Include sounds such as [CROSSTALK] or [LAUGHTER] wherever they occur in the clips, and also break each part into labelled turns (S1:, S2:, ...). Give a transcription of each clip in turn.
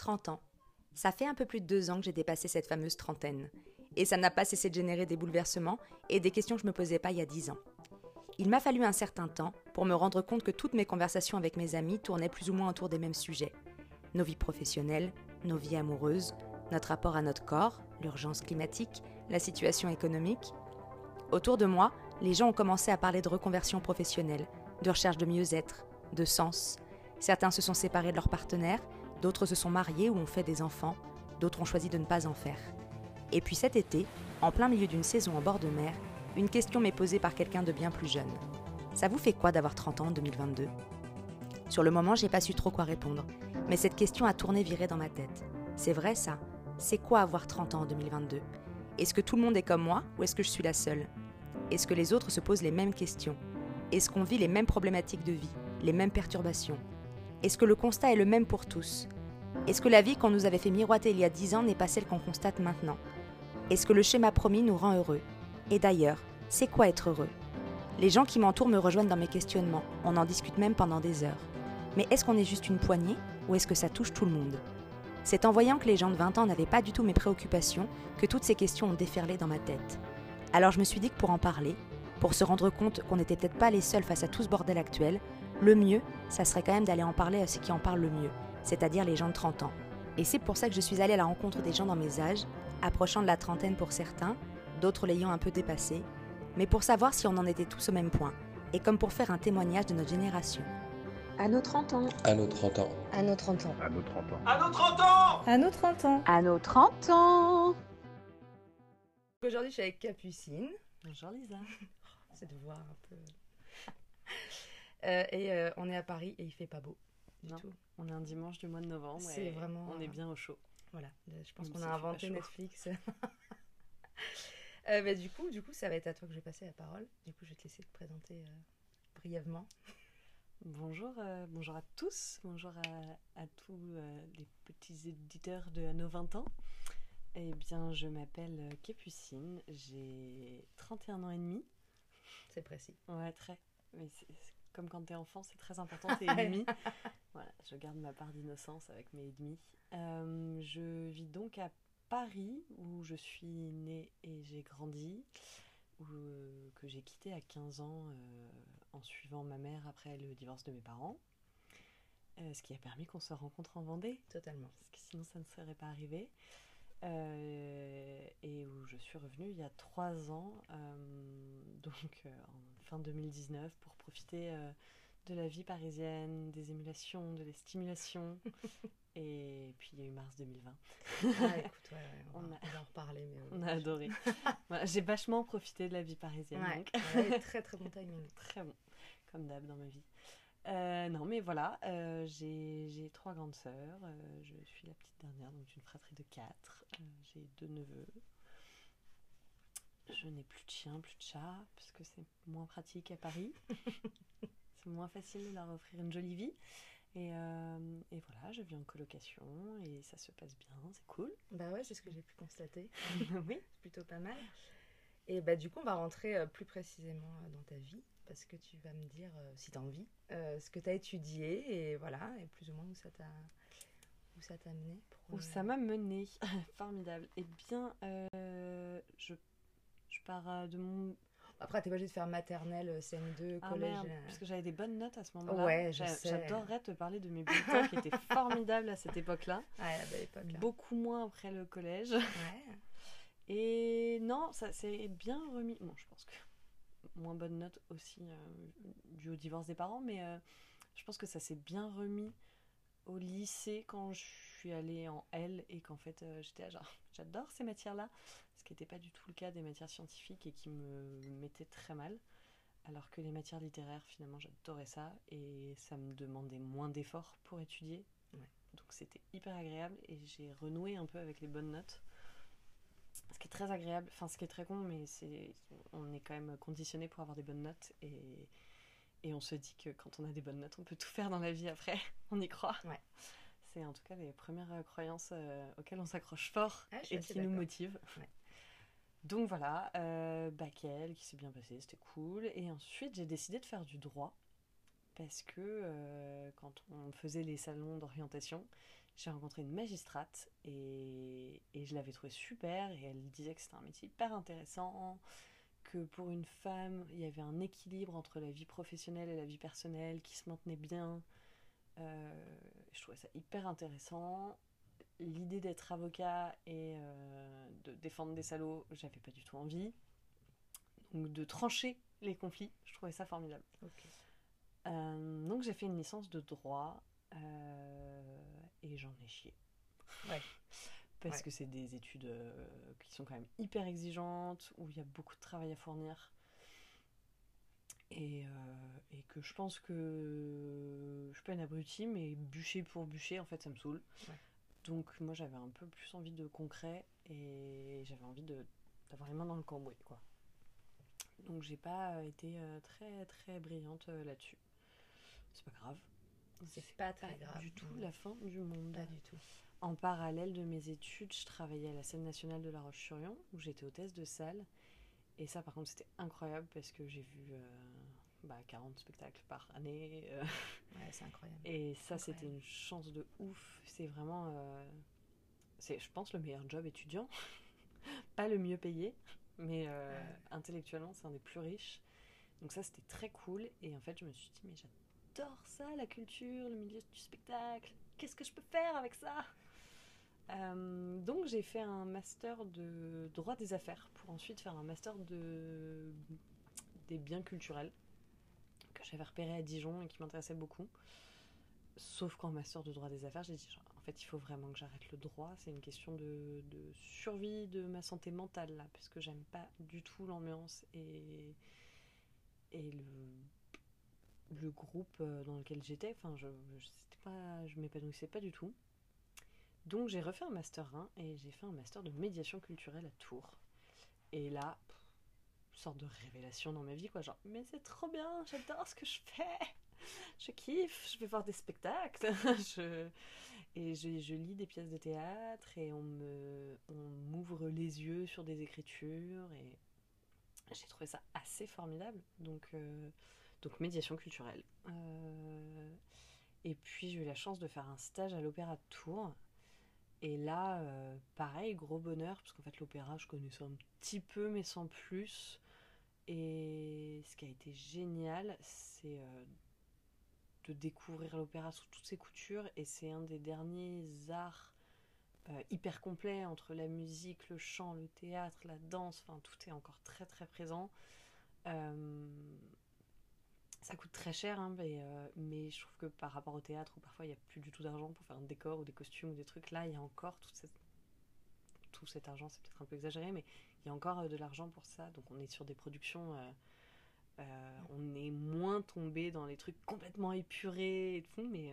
S1: 30 ans. Ça fait un peu plus de deux ans que j'ai dépassé cette fameuse trentaine. Et ça n'a pas cessé de générer des bouleversements et des questions que je ne me posais pas il y a dix ans. Il m'a fallu un certain temps pour me rendre compte que toutes mes conversations avec mes amis tournaient plus ou moins autour des mêmes sujets. Nos vies professionnelles, nos vies amoureuses, notre rapport à notre corps, l'urgence climatique, la situation économique. Autour de moi, les gens ont commencé à parler de reconversion professionnelle, de recherche de mieux-être, de sens. Certains se sont séparés de leur partenaire, d'autres se sont mariés ou ont fait des enfants, d'autres ont choisi de ne pas en faire. Et puis cet été, en plein milieu d'une saison en bord de mer, une question m'est posée par quelqu'un de bien plus jeune. Ça vous fait quoi d'avoir 30 ans en 2022 Sur le moment, j'ai pas su trop quoi répondre, mais cette question a tourné viré dans ma tête. C'est vrai ça? C'est quoi avoir 30 ans en 2022 Est-ce que tout le monde est comme moi ou est-ce que je suis la seule? Est-ce que les autres se posent les mêmes questions? Est-ce qu'on vit les mêmes problématiques de vie, les mêmes perturbations? Est-ce que le constat est le même pour tous? Est-ce que la vie qu'on nous avait fait miroiter il y a 10 ans n'est pas celle qu'on constate maintenant? Est-ce que le schéma promis nous rend heureux? Et d'ailleurs, c'est quoi être heureux? Les gens qui m'entourent me rejoignent dans mes questionnements, on en discute même pendant des heures. Mais est-ce qu'on est juste une poignée ou est-ce que ça touche tout le monde? C'est en voyant que les gens de 20 ans n'avaient pas du tout mes préoccupations que toutes ces questions ont déferlé dans ma tête. Alors je me suis dit que pour en parler, pour se rendre compte qu'on n'était peut-être pas les seuls face à tout ce bordel actuel, le mieux, ça serait quand même d'aller en parler à ceux qui en parlent le mieux, c'est-à-dire les gens de 30 ans. Et c'est pour ça que je suis allée à la rencontre des gens dans mes âges, approchant de la trentaine pour certains, d'autres l'ayant un peu dépassé, mais pour savoir si on en était tous au même point, et comme pour faire un témoignage de notre génération.
S2: À nos 30 ans.
S3: À nos 30 ans.
S4: À nos 30 ans.
S5: À nos 30 ans.
S6: À nos 30 ans
S7: À nos 30 ans.
S2: À nos 30 ans.
S1: Aujourd'hui, je suis avec Capucine.
S4: Bonjour Lisa. [LAUGHS]
S1: C'est de voir un peu. Euh, et euh, on est à Paris et il fait pas beau du
S4: Non.
S1: tout.
S4: On est un dimanche du mois de novembre
S1: C'est vraiment-
S4: on est bien au chaud.
S1: Voilà, euh, je pense qu'on a inventé. Netflix. [LAUGHS] Euh, bah, du, coup, du coup, ça va être à toi que je vais passer la parole. Du coup, je vais te laisser te présenter euh, brièvement.
S4: Bonjour, euh, bonjour à tous, bonjour à, à tous euh, les petits éditeurs de à nos 20 ans. Eh bien, je m'appelle euh, Capucine, j'ai 31 ans et demi.
S1: C'est précis.
S4: Ouais, très. Mais comme quand t'es enfant, c'est très important, [LAUGHS] t'es et demi. [LAUGHS] voilà, je garde ma part d'innocence avec mes et demi. Euh, je vis donc à Paris, où je suis née et j'ai grandi, où, euh, que j'ai quitté à 15 ans euh, en suivant ma mère après le divorce de mes parents. Ce qui a permis qu'on se rencontre en Vendée
S1: Totalement.
S4: parce que sinon ça ne serait pas arrivé. Euh, et où je suis revenue il y a trois ans, euh, [LAUGHS] donc euh, en fin 2019, pour profiter euh, de la vie parisienne, des émulations, de la stimulation. [LAUGHS] et puis il y a eu mars 2020.
S1: Ah, écoute, ouais, ouais, on, [LAUGHS]
S4: On a-
S1: on va en reparler. Mais,
S4: On a adoré. Voilà, J'ai vachement profité de la vie parisienne.
S1: Ouais,
S4: donc.
S1: ouais, très très bon timing.
S4: Très bon, comme d'hab dans ma vie. Euh, non, mais voilà, euh, j'ai trois grandes sœurs. euh, je suis la petite dernière, donc d'une fratrie de quatre. j'ai deux neveux. Je n'ai plus de chien, plus de chat, parce que c'est moins pratique à Paris. [LAUGHS] c'est moins facile de leur offrir une jolie vie. Et, euh, et voilà, je vis en colocation et ça se passe bien, c'est cool.
S1: Bah ouais, c'est ce que j'ai pu constater. [LAUGHS]
S4: oui.
S1: C'est plutôt pas mal. Et bah du coup, on va rentrer plus précisément dans ta vie, parce que tu vas me dire, euh, si tu as envie, euh, ce que tu as étudié, et voilà, et plus ou moins où ça t'a où ça t'a mené. pour,
S4: Où
S1: euh,
S4: ça m'a mené. [LAUGHS] Formidable. Eh bien, je, je pars de mon.
S1: Après, t'es pas obligé de faire maternelle, euh, CM2,
S4: Ah
S1: collège.
S4: merde,
S1: euh,
S4: parce que j'avais des bonnes notes à ce moment-là.
S1: Ouais, je
S4: J'a-
S1: sais.
S4: J'adorerais te parler de mes bulletins qui étaient [LAUGHS] formidables à cette époque-là.
S1: Ouais, à la belle époque. là.
S4: Beaucoup moins après le collège.
S1: Ouais. [LAUGHS]
S4: Et non, ça s'est bien remis. Bon, je pense que moins bonne note aussi euh, dû au divorce des parents, mais euh, je pense que ça s'est bien remis au lycée quand je suis allée en L et qu'en fait euh, j'étais à genre [LAUGHS] j'adore ces matières-là, ce qui n'était pas du tout le cas des matières scientifiques et qui me mettaient très mal. Alors que les matières littéraires, finalement, j'adorais ça et ça me demandait moins d'efforts pour étudier. Donc c'était hyper agréable et j'ai renoué un peu avec les bonnes notes. Est très agréable, enfin ce qui est très con, mais c'est on est quand même conditionné pour avoir des bonnes notes et, et on se dit que quand on a des bonnes notes, on peut tout faire dans la vie après. [LAUGHS] on y croit.
S1: Ouais.
S4: C'est en tout cas les premières euh, croyances euh, auxquelles on s'accroche fort
S1: Ah,
S4: et qui nous motivent.
S1: Ouais.
S4: Donc voilà, euh, qui s'est bien passé, c'était cool. Et ensuite, j'ai décidé de faire du droit parce que euh, quand on faisait les salons d'orientation, j'ai rencontré une magistrate et, et je l'avais trouvée super et elle disait que c'était un métier hyper intéressant, que pour une femme, il y avait un équilibre entre la vie professionnelle et la vie personnelle qui se maintenait bien. Euh, je trouvais ça hyper intéressant. L'idée d'être avocat et euh, de défendre des salauds, j'avais pas du tout envie. Donc de trancher les conflits, je trouvais ça formidable. Euh, donc j'ai fait une licence de droit et j'en ai chié.
S1: Ouais. [LAUGHS]
S4: Parce
S1: Ouais.
S4: que c'est des études euh, qui sont quand même hyper exigeantes, où il y a beaucoup de travail à fournir. Et, euh, et que je pense que je suis pas une abrutie, mais bûcher pour bûcher, en fait, ça me saoule.
S1: Ouais.
S4: Donc moi j'avais un peu plus envie de concret et j'avais envie d'avoir les mains dans le cambouis, quoi. Donc j'ai pas été euh, très très brillante là-dessus. C'est pas grave.
S1: C'est pas très
S4: Pas
S1: grave.
S4: du tout la fin du monde.
S1: Pas du tout.
S4: En parallèle de mes études, je travaillais à la scène nationale de La Roche-sur-Yon, où j'étais hôtesse de salle. Et ça, par contre, c'était incroyable parce que j'ai vu euh, bah, 40 spectacles par année. euh,
S1: Ouais, c'est incroyable.
S4: et ça, c'était une chance de ouf. C'est vraiment, euh, c'est, je pense, le meilleur job étudiant. [LAUGHS] Pas le mieux payé, mais
S1: Ouais.
S4: intellectuellement, c'est un des plus riches. Donc ça, c'était très cool. Et en fait, je me suis dit, mais j'adore ça, la culture, le milieu du spectacle. Qu'est-ce que je peux faire avec ça? Euh, donc j'ai fait un master de droit des affaires pour ensuite faire un master de des biens culturels que j'avais repéré à Dijon et qui m'intéressait beaucoup. Sauf qu'en master de droit des affaires, j'ai dit en fait il faut vraiment que j'arrête le droit, c'est une question de, survie de ma santé mentale là, parce que j'aime pas du tout l'ambiance et, et le, le groupe euh, dans lequel j'étais, enfin je, je, pas, je m'épanouissais pas du tout. Donc j'ai refait un master 1 et j'ai fait un master de médiation culturelle à Tours. Et là, pff, sorte de révélation dans ma vie, quoi. Genre, mais c'est trop bien, j'adore ce que je fais, [LAUGHS] je kiffe, je vais voir des spectacles, [LAUGHS] je... et je, lis des pièces de théâtre et on on m'ouvre les yeux sur des écritures et j'ai trouvé ça assez formidable. Donc, euh, donc médiation culturelle. Euh, Et puis j'ai eu la chance de faire un stage à l'Opéra de Tours. Et là, euh, pareil, gros bonheur, parce qu'en fait l'opéra, je connaissais un petit peu, mais sans plus. Et ce qui a été génial, c'est euh, de découvrir l'opéra sous toutes ses coutures. Et c'est un des derniers arts euh, hyper complets entre la musique, le chant, le théâtre, la danse. Enfin, tout est encore très très présent. Ça coûte très cher, hein, mais, euh, mais je trouve que par rapport au théâtre, où parfois il n'y a plus du tout d'argent pour faire un décor ou des costumes ou des trucs, là il y a encore toute cette- tout cet argent, c'est peut-être un peu exagéré, mais il y a encore euh, de l'argent pour ça. Donc on est sur des productions, euh, euh, on est moins tombé dans les trucs complètement épurés et tout, mais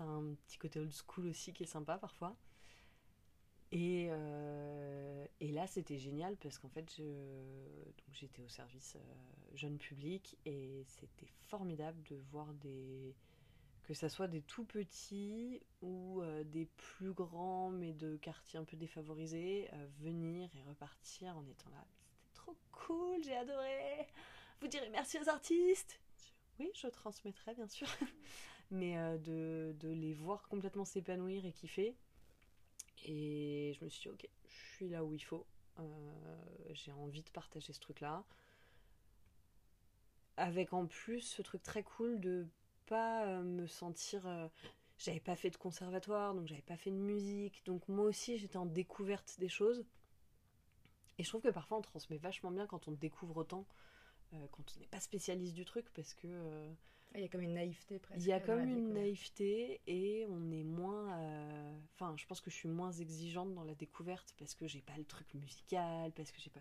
S4: a un petit côté old school aussi qui est sympa parfois. Et, euh, et là, c'était génial parce qu'en fait, j'étais au service euh, jeune public et c'était formidable de voir des que ça soit des tout petits ou euh, des plus grands mais de quartiers un peu défavorisés venir et repartir en étant là. C'était trop cool, j'ai adoré. Vous direz merci aux artistes. Oui, je transmettrai bien sûr. [LAUGHS] mais de, de les voir complètement s'épanouir et kiffer. Et je me suis dit, ok, je suis là où il faut. Euh, j'ai envie de partager ce truc-là. Avec en plus ce truc très cool de pas euh, me sentir. euh, j'avais pas fait de conservatoire, donc j'avais pas fait de musique. Donc moi aussi, j'étais en découverte des choses. Et je trouve que parfois on transmet vachement bien quand on découvre autant, quand on n'est pas spécialiste du truc, parce que.
S1: Il y a comme une naïveté presque.
S4: il y a comme une naïveté et on est moins. euh, Enfin, je pense que je suis moins exigeante dans la découverte parce que j'ai pas le truc musical, parce que j'ai pas.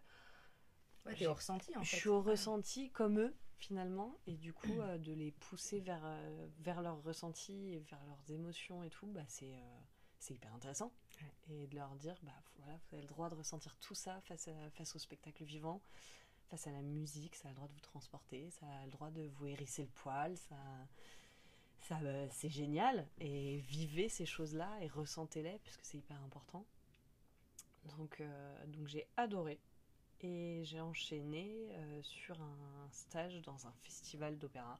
S1: Ouais, t'es au ressenti en
S4: je
S1: fait.
S4: suis au ressenti comme eux finalement et du coup [CLEARS THROAT] euh, de les pousser vers euh, vers leur ressenti et vers leurs émotions et tout, bah c'est c'est hyper intéressant et de leur dire bah voilà vous avez le droit de ressentir tout ça face à, face au spectacle vivant. Face à la musique, ça a le droit de vous transporter, ça a le droit de vous hérisser le poil, ça, ça, euh, c'est génial. Et vivez ces choses-là et ressentez-les, puisque c'est hyper important. Donc, euh, donc j'ai adoré. Et j'ai enchaîné euh, sur un stage dans un festival d'opéra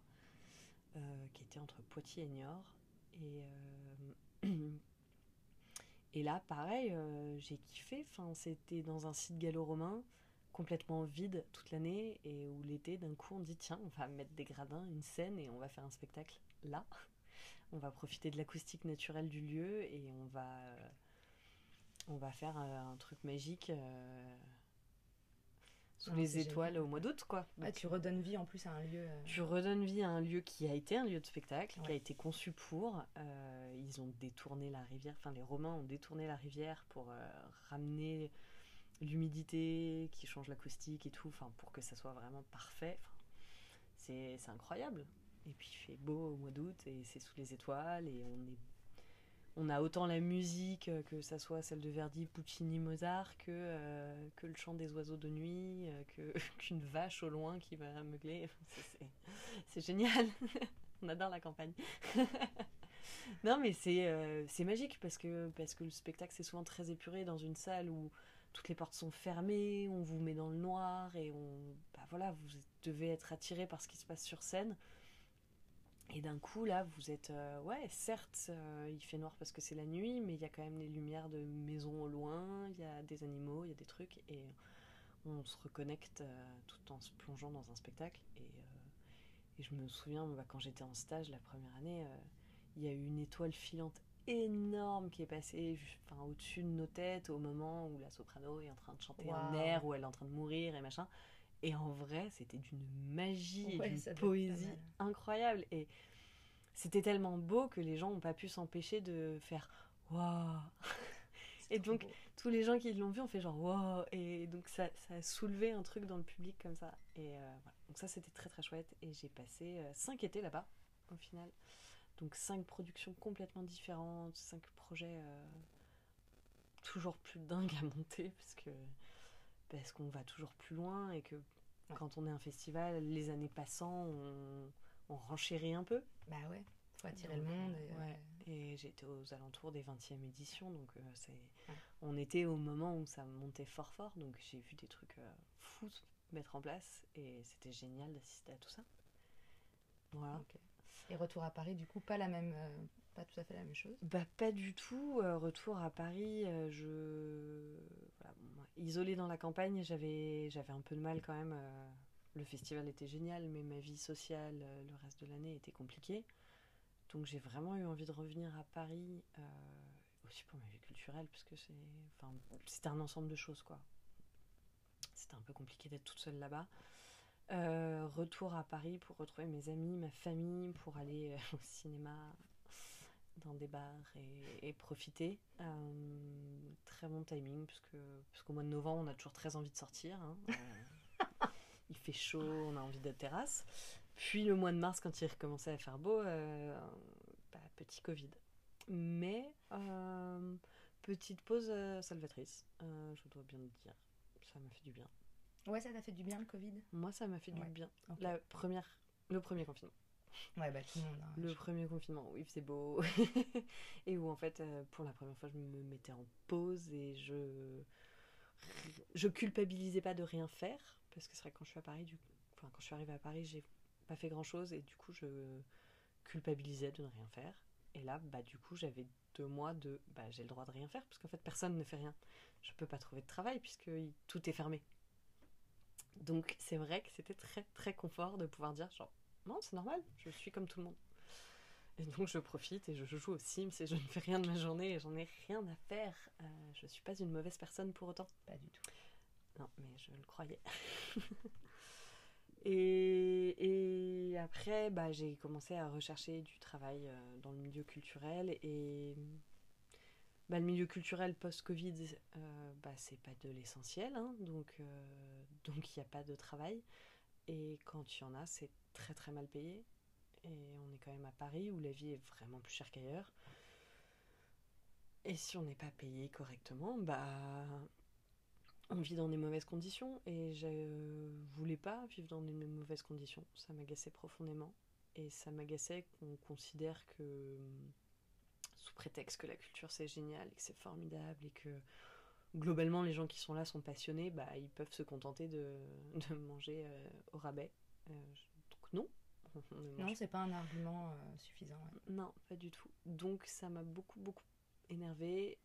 S4: qui était entre Poitiers et Niort. Et, [CLEARS THROAT] et là, pareil, j'ai kiffé. Enfin, c'était dans un site gallo-romain complètement vide toute l'année et où l'été, d'un coup, on dit tiens, on va mettre des gradins, une scène et on va faire un spectacle là. On va profiter de l'acoustique naturelle du lieu et on va, on va faire un truc magique sous les étoiles au mois d'août, quoi.
S1: tu redonnes vie en plus à un lieu. Euh,
S4: tu redonnes vie à un lieu qui a été un lieu de spectacle, qui a été conçu pour. Euh, ils ont détourné la rivière, enfin les Romains ont détourné la rivière pour euh, ramener l'humidité, qui change l'acoustique et tout, pour que ça soit vraiment parfait. c'est incroyable. Et puis il fait beau au mois d'août et c'est sous les étoiles et on est on a autant la musique, euh, que ça soit celle de Verdi, Puccini, Mozart, que, euh, que le chant des oiseaux de nuit, euh, que, [LAUGHS] qu'une vache au loin qui va meugler. C'est, génial. [LAUGHS] on adore la campagne. [LAUGHS] non, mais c'est, c'est magique parce que, parce que le spectacle, c'est souvent très épuré dans une salle où toutes les portes sont fermées, on vous met dans le noir et on, bah voilà, vous devez être attiré par ce qui se passe sur scène. Et d'un coup, là, vous êtes. Euh, ouais, certes, euh, il fait noir parce que c'est la nuit, mais il y a quand même les lumières de maisons au loin, il y a des animaux, il y a des trucs, et on se reconnecte euh, tout en se plongeant dans un spectacle. Et, je me souviens, bah, quand j'étais en stage la première année, il y a eu une étoile filante énorme qui est passée au-dessus de nos têtes au moment où la soprano est en train de chanter un air, où elle est en train de mourir et machin. Et en vrai, c'était d'une magie et d'une poésie incroyable. Et c'était tellement beau que les gens n'ont pas pu s'empêcher de faire waouh. Et donc, tous les gens qui l'ont vu ont fait genre waouh. Et donc, ça, ça, a soulevé un truc dans le public comme ça. Et euh, voilà. Donc, ça, c'était très très chouette. Et j'ai passé euh, cinq étés là-bas, au final. Donc, cinq productions complètement différentes, cinq projets euh, toujours plus dingues à monter, parce que parce qu'on va toujours plus loin et que quand on est un festival, les années passant, on, on renchérit un peu.
S1: Bah ouais, faut attirer le monde.
S4: Et, ouais. et j'étais aux alentours des 20e éditions, donc euh, c'est, on était au moment où ça montait fort fort, donc j'ai vu des trucs euh, fous mettre en place et c'était génial d'assister à tout ça.
S1: Voilà. Et retour à Paris, du coup, pas la même, euh, pas tout à fait la même chose?
S4: Bah pas du tout. retour à Paris, je voilà, isolée dans la campagne, j'avais j'avais un peu de mal quand même. Euh, le festival était génial, mais ma vie sociale, euh, le reste de l'année était compliquée. Donc j'ai vraiment eu envie de revenir à Paris, euh, aussi pour ma vie culturelle, parce que c'est, enfin, c'était un ensemble de choses quoi. C'était un peu compliqué d'être toute seule là-bas. Retour à Paris pour retrouver mes amis, ma famille, pour aller [LAUGHS] au cinéma, dans des bars et, profiter. Euh, très bon timing, puisque, puisqu'au mois de novembre, on a toujours très envie de sortir. Hein. Euh, [LAUGHS] il fait chaud, on a envie de terrasse. Puis le mois de mars, quand il recommençait à faire beau, euh, bah, petit Covid. Mais petite pause salvatrice, je dois bien le dire. Ça m'a fait du bien.
S1: Ouais, ça t'a fait du bien le Covid?
S4: Moi, ça m'a fait du bien. La première, le premier confinement.
S1: Ouais, bah tout le monde. Hein,
S4: le premier confinement, oui, c'est beau. [LAUGHS] et où en fait, euh, pour la première fois, je me mettais en pause et je. Je culpabilisais pas de rien faire. Parce que c'est vrai que quand je suis à Paris, du enfin, quand je suis arrivée à Paris, j'ai pas fait grand chose et du coup, je culpabilisais de ne rien faire. Et là, bah, du coup, j'avais deux mois de. Bah, j'ai le droit de rien faire parce qu'en fait, personne ne fait rien. Je peux pas trouver de travail puisque tout est fermé. Donc, c'est vrai que c'était très très confort de pouvoir dire genre non, c'est normal, je suis comme tout le monde. Et donc je profite et je joue aux Sims et je ne fais rien de ma journée et j'en ai rien à faire. Je euh, je suis pas une mauvaise personne pour autant.
S1: Pas du tout.
S4: Non, mais je le croyais. [LAUGHS] et, et, après, bah, j'ai commencé à rechercher du travail euh, dans le milieu culturel et bah, le milieu culturel post-Covid, euh, bah, c'est pas de l'essentiel, hein, donc [LAUGHS] donc il n'y a pas de travail. Et quand il y en a, c'est très très mal payé. Et on est quand même à Paris où la vie est vraiment plus chère qu'ailleurs. Et si on n'est pas payé correctement, bah on vit dans des mauvaises conditions. Et je voulais pas vivre dans des mauvaises conditions. Ça m'agaçait profondément. Et ça m'agaçait qu'on considère que sous prétexte que la culture c'est génial et que c'est formidable et que globalement les gens qui sont là sont passionnés, bah ils peuvent se contenter de, [LAUGHS] de manger euh, au rabais. Euh, non, en on ne mange
S1: Non, c'est pas un argument euh, suffisant. ouais.
S4: Non, pas du tout. Donc ça m'a beaucoup, beaucoup énervé,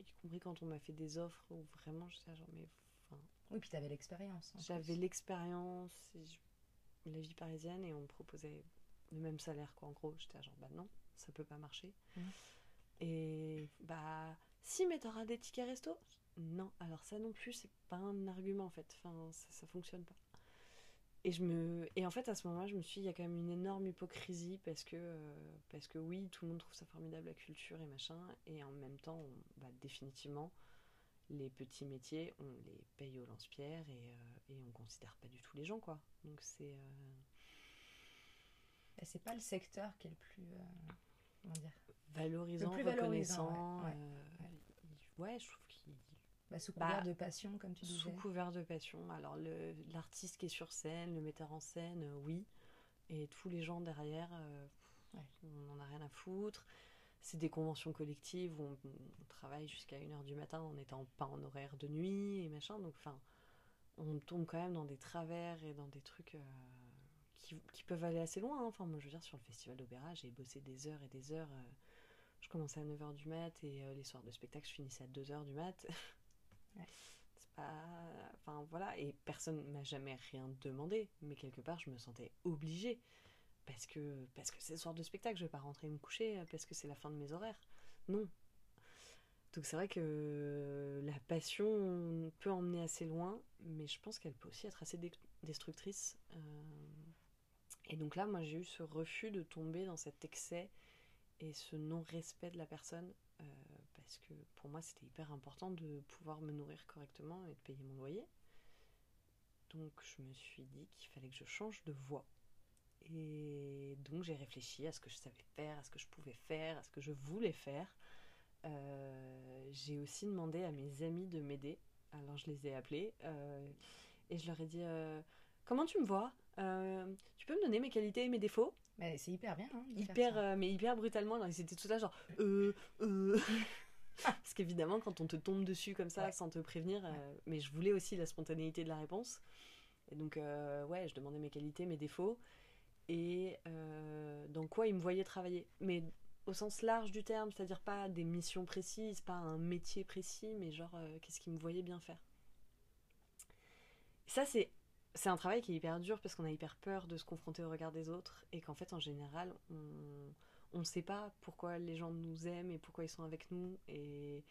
S4: y compris quand on m'a fait des offres où vraiment j'étais genre, mais enfin,
S1: Oui, puis t'avais l'expérience. en
S4: j'avais l'expérience, je- la vie parisienne, et on me proposait le même salaire, quoi. En gros, j'étais genre, bah non, ça peut pas marcher.
S1: Mhm.
S4: Et bah, si, mais t'auras des tickets resto? Non, alors ça non plus, c'est pas un argument en fait. Enfin, ça, ça fonctionne pas. Et, je me... et en fait, à ce moment-là, je me suis dit, il y a quand même une énorme hypocrisie parce que, euh, parce que oui, tout le monde trouve ça formidable, la culture et machin, et en même temps, on- bah, définitivement, les petits métiers, on les paye au lance-pierre et, euh, et on considère pas du tout les gens, quoi. Donc c'est. euh,
S1: Et c'est pas le secteur qui est le plus. Comment dire
S4: valorisant,
S1: Le plus valorisant,
S4: reconnaissant.
S1: ouais, ouais,
S4: euh, ouais, je trouve qu'il
S1: bah, Sous
S4: Bah,
S1: couvert de passion, comme tu disais.
S4: sous couvert de passion. Alors l'artiste qui est sur scène, le metteur en scène, euh, oui, et tous les gens derrière, euh,
S1: Ouais.
S4: on n'en a rien à foutre. C'est des conventions collectives où on, on travaille jusqu'à 1h du matin en n'étant pas en horaire de nuit et machin. Donc enfin, on tombe quand même dans des travers et dans des trucs euh, qui, qui peuvent aller assez loin. hein. Enfin, moi je veux dire, sur le festival d'opéra, j'ai bossé des heures et des heures. euh, je commençais à 9h du mat et euh, les soirs de spectacle, je finissais à 2h du mat. [LAUGHS]
S1: Ouais.
S4: C'est pas. Enfin voilà, et personne m'a jamais rien demandé, mais quelque part, je me sentais obligée. Parce que parce que c'est le soir de spectacle, je vais pas rentrer me coucher euh, parce que c'est la fin de mes horaires. Non. Donc c'est vrai que la passion peut emmener assez loin, mais je pense qu'elle peut aussi être assez dé- destructrice. Euh, Et donc là, moi, j'ai eu ce refus de tomber dans cet excès et ce non-respect de la personne, euh, parce que pour moi, c'était hyper important de pouvoir me nourrir correctement et de payer mon loyer. Donc je me suis dit qu'il fallait que je change de voie. Et donc j'ai réfléchi à ce que je savais faire, à ce que je pouvais faire, à ce que je voulais faire. Euh, j'ai aussi demandé à mes amis de m'aider. Alors je les ai appelés euh, et je leur ai dit Comment tu me vois? Euh, Tu peux me donner mes qualités et mes défauts?
S1: Mais c'est hyper bien. hein,
S4: Hyper, euh, mais hyper brutalement. Alors, ils étaient tous là, genre Euh, euh. [LAUGHS] Parce qu'évidemment, quand on te tombe dessus comme ça
S1: Ouais.
S4: sans te prévenir, euh, mais je voulais aussi la spontanéité de la réponse. Et donc, ouais, je demandais mes qualités, mes défauts et dans quoi ils me voyaient travailler. Mais au sens large du terme, c'est-à-dire pas des missions précises, pas un métier précis, mais genre qu'est-ce qu'ils me voyaient bien faire. Ça, c'est c'est un travail qui est hyper dur parce qu'on a hyper peur de se confronter au regard des autres et qu'en fait, en général, on ne sait pas pourquoi les gens nous aiment et pourquoi ils sont avec nous et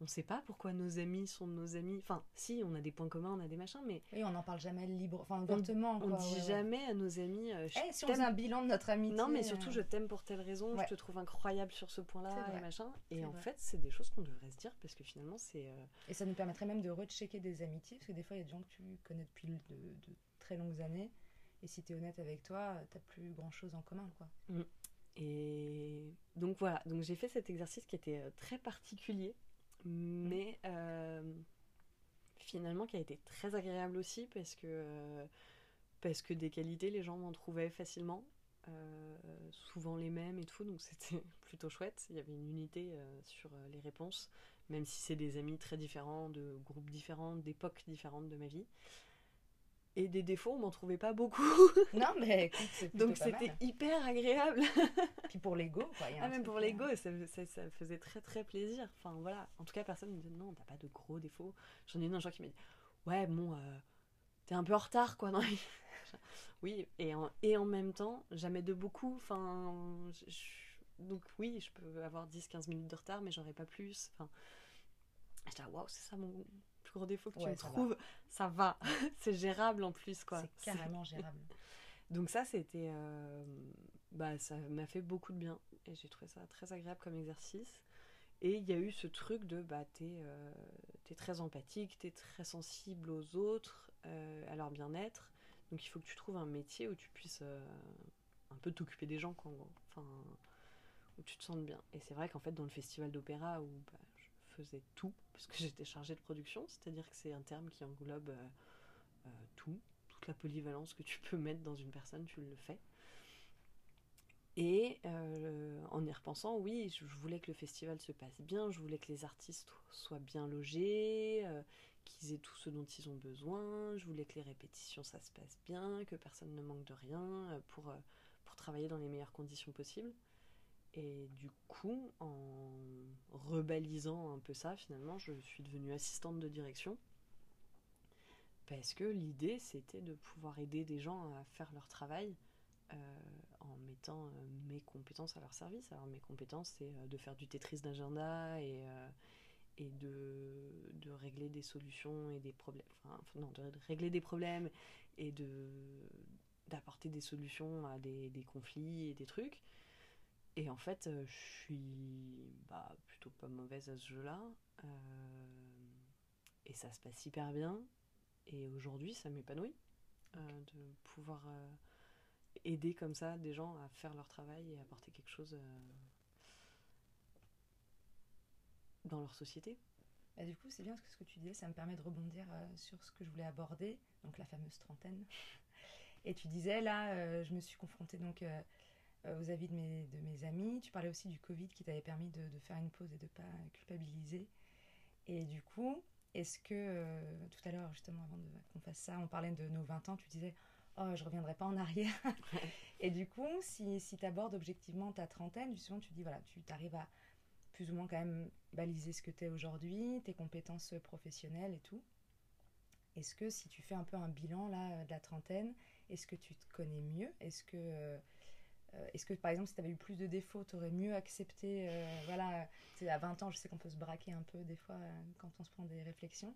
S4: on ne sait pas pourquoi nos amis sont nos amis. Enfin, si, on a des points communs, on a des machins, mais
S1: Oui, on n'en parle jamais libre, enfin ouvertement.
S4: on
S1: quoi,
S4: dit
S1: ouais, ouais.
S4: jamais à nos amis euh, je
S1: Eh, si on faisait un bilan de notre amitié.
S4: non, mais surtout,
S1: euh,
S4: je t'aime pour telle raison,
S1: Ouais.
S4: je te trouve incroyable sur ce point-là, et machin. Et en
S1: vrai.
S4: fait, c'est des choses qu'on devrait se dire parce que finalement, c'est. euh,
S1: Et ça nous permettrait même de rechecker des amitiés, parce que des fois, il y a des gens que tu connais depuis de, de très longues années. Et si tu es honnête avec toi, t'as plus grand chose en commun, quoi.
S4: Et donc voilà, donc j'ai fait cet exercice qui était euh, très particulier, mais euh, finalement qui a été très agréable aussi parce que, euh, parce que des qualités, les gens m'en trouvaient facilement. euh, souvent les mêmes et tout, donc c'était [LAUGHS] plutôt chouette. Il y avait une unité sur les réponses, même si c'est des amis très différents, de groupes différents, d'époques différentes de ma vie. Et des défauts, on m'en trouvait pas beaucoup, [LAUGHS]
S1: Non, mais écoute, c'est
S4: donc c'était hyper agréable.
S1: Puis pour l'ego, quoi. y a
S4: Ah, même pour l'ego, ça, ça, ça faisait très très plaisir. Enfin voilà, en tout cas, personne me disait non, t'as pas de gros défauts. J'en ai une un jour qui m'a dit ouais, bon, euh, t'es un peu en retard quoi. les- [LAUGHS] oui, et en, et en même temps, jamais de beaucoup. Enfin, je- je- donc oui, je peux avoir 10-15 minutes de retard, mais j'aurais pas plus. Enfin, j'étais waouh, c'est ça mon gros défaut que tu me
S1: ça va.
S4: trouves. Ça va, [LAUGHS] c'est gérable en plus quoi.
S1: C'est carrément gérable. [LAUGHS]
S4: Donc ça, c'était... euh, bah, ça m'a fait beaucoup de bien. Et j'ai trouvé ça très agréable comme exercice. Et il y a eu ce truc de, bah, t'es euh, très empathique, t'es très sensible aux autres, euh, à leur bien-être. Donc il faut que tu trouves un métier où tu puisses euh, un peu t'occuper des gens, quoi, en gros. Enfin, où tu te sentes bien. Et c'est vrai qu'en fait, dans le festival d'opéra, où bah, faisais tout, parce que [LAUGHS] j'étais chargée de production, c'est-à-dire que c'est un terme qui englobe euh, euh, tout, toute la polyvalence que tu [LAUGHS] peux mettre dans une personne, tu le fais. Et euh, en y repensant, oui, je voulais que le festival se passe bien, je voulais que les artistes soient bien logés, qu'ils aient tout ce dont ils ont besoin, je voulais que les répétitions ça se passe bien, que personne ne manque de rien pour, pour travailler dans les meilleures conditions possibles. Et du coup, en rebalisant un peu ça, finalement, je suis devenue assistante de direction. Parce que l'idée, c'était de pouvoir aider des gens à faire leur travail euh, en mettant euh, mes compétences à leur service. Alors mes compétences, c'est euh, de faire du Tetris d'agenda et, et de, de, régler des solutions et des problèmes. Enfin, non, de régler des problèmes et de d'apporter des solutions à des, des, conflits et des trucs. Et en fait, je suis bah, plutôt pas mauvaise à ce jeu-là. et ça se passe hyper bien. Et aujourd'hui, ça m'épanouit de pouvoir aider comme ça des gens à faire leur travail et apporter quelque chose euh, dans leur société.
S1: Bah, du coup, c'est bien ce que tu disais, ça me permet de rebondir euh, sur ce que je voulais aborder, donc la fameuse trentaine. [LAUGHS] Et tu disais, là, euh, je me suis confrontée donc aux avis de mes, de mes amis. Tu parlais aussi du Covid qui t'avait permis de, de, faire une pause et de ne pas culpabiliser. Et du coup, est-ce que, tout à l'heure, justement, avant qu'on fasse ça, on parlait de nos 20 ans, tu disais, oh, je reviendrai pas en arrière. [LAUGHS] et du coup, si, si tu abordes objectivement ta trentaine, justement, tu dis, voilà, tu arrives à plus ou moins quand même baliser ce que tu es aujourd'hui, tes compétences professionnelles et tout. Est-ce que si tu fais un peu un bilan là de la trentaine, est-ce que tu te connais mieux? Est-ce que, euh, est-ce que par exemple si tu avais eu plus de défauts, tu aurais mieux accepté euh, Voilà, à 20 ans, je sais qu'on peut se braquer un peu des fois euh, quand on se prend des réflexions.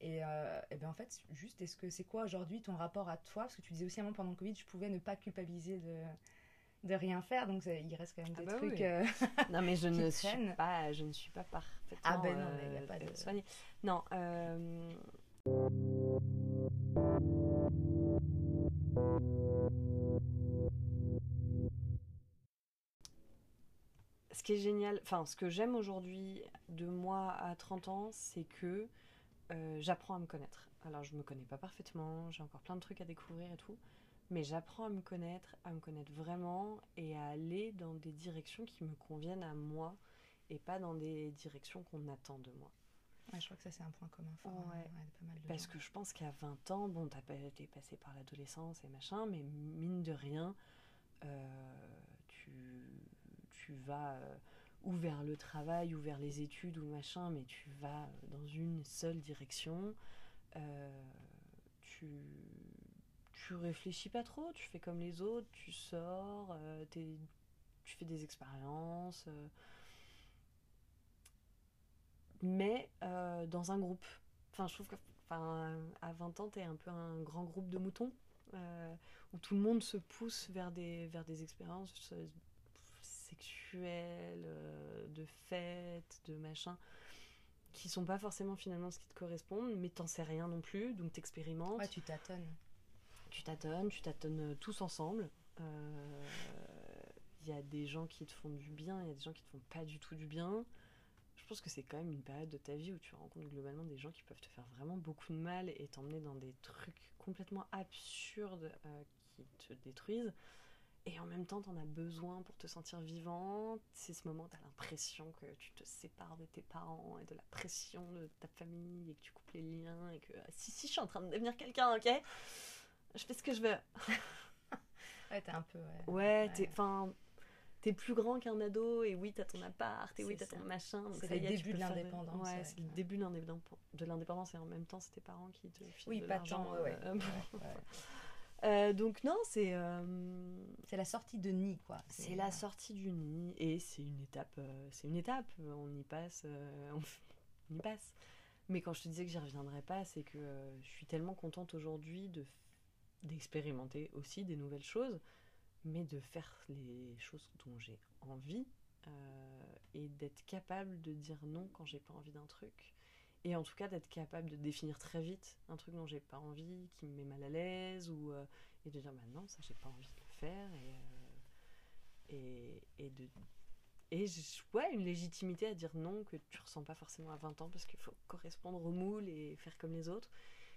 S1: Et, euh, et ben en fait, juste, est-ce que c'est quoi aujourd'hui ton rapport à toi? Parce que tu disais aussi avant pendant le Covid, je pouvais ne pas culpabiliser de, de rien faire, donc il reste quand même ah des bah trucs. Euh, [LAUGHS]
S4: non, mais je [LAUGHS] ne suis pas, je ne suis pas parfaitement.
S1: Ah ben non, il n'y a pas de
S4: soigné. Non. Qui est génial, enfin, ce que j'aime aujourd'hui de moi à 30 ans, c'est que euh, j'apprends à me connaître. Alors je me connais pas parfaitement, j'ai encore plein de trucs à découvrir et tout, mais j'apprends à me connaître, à me connaître vraiment et à aller dans des directions qui me conviennent à moi et pas dans des directions qu'on attend de moi.
S1: Ouais, je crois que ça c'est un point commun
S4: fort. Ouais. pas mal de Parce que je pense qu'à 20 ans, bon, t'as été passé par l'adolescence et machin, mais mine de rien, euh, tu, tu vas... Euh, ou vers le travail, ou vers les études, ou machin, mais tu vas dans une seule direction. Euh, tu, tu réfléchis pas trop, tu fais comme les autres, tu sors, euh, tu fais des expériences. Euh. mais dans un groupe. Enfin, je trouve que à 20 ans, tu es un peu un grand groupe de moutons. où tout le monde se pousse vers des, vers des expériences sexuelles, euh, de fêtes, de machin, qui sont pas forcément finalement ce qui te correspond, mais t'en sais rien non plus, donc t'expérimentes.
S1: Ouais, tu tâtonnes.
S4: Tu tâtonnes, tu tâtonnes euh, tous ensemble. Il euh, y a des gens qui te font du bien, il y a des gens qui te font pas du tout du bien. Je pense que c'est quand même une période de ta vie où tu rencontres globalement des gens qui peuvent te faire vraiment beaucoup de mal et t'emmener dans des trucs complètement absurdes qui te détruisent. Et en même temps, tu en as besoin pour te sentir vivante. C'est ce moment où tu as l'impression que tu te sépares de tes parents et de la pression de ta famille et que tu coupes les liens et que ah, si, si, je suis en train de devenir quelqu'un, ok? Je fais ce que je veux. [LAUGHS]
S1: ouais, t'es un peu.
S4: Ouais, ouais, t'es. Enfin. T'es plus grand qu'un ado et oui, t'as ton appart et oui, t'as ton machin.
S1: C'est le début de l'indépendance.
S4: Ouais, c'est le début de l'indépendance et en même temps, c'est tes parents qui te filent
S1: oui,
S4: de
S1: pas tant, ouais. Euh, [LAUGHS]
S4: euh, donc non, c'est euh,
S1: c'est la sortie de nid quoi.
S4: C'est la sortie du nid et c'est une étape, euh, c'est une étape. On y passe, on, y passe. Mais quand je te disais que j'y reviendrai pas, c'est que je suis tellement contente aujourd'hui de d'expérimenter aussi des nouvelles choses, mais de faire les choses dont j'ai envie et d'être capable de dire non quand j'ai pas envie d'un truc et en tout cas d'être capable de définir très vite un truc dont j'ai pas envie, qui me met mal à l'aise, ou euh, et de dire bah non, ça j'ai pas envie de le faire, et, euh, et, et, de. Et une légitimité à dire non que tu ressens pas forcément à 20 ans parce qu'il faut correspondre au moule et faire comme les autres.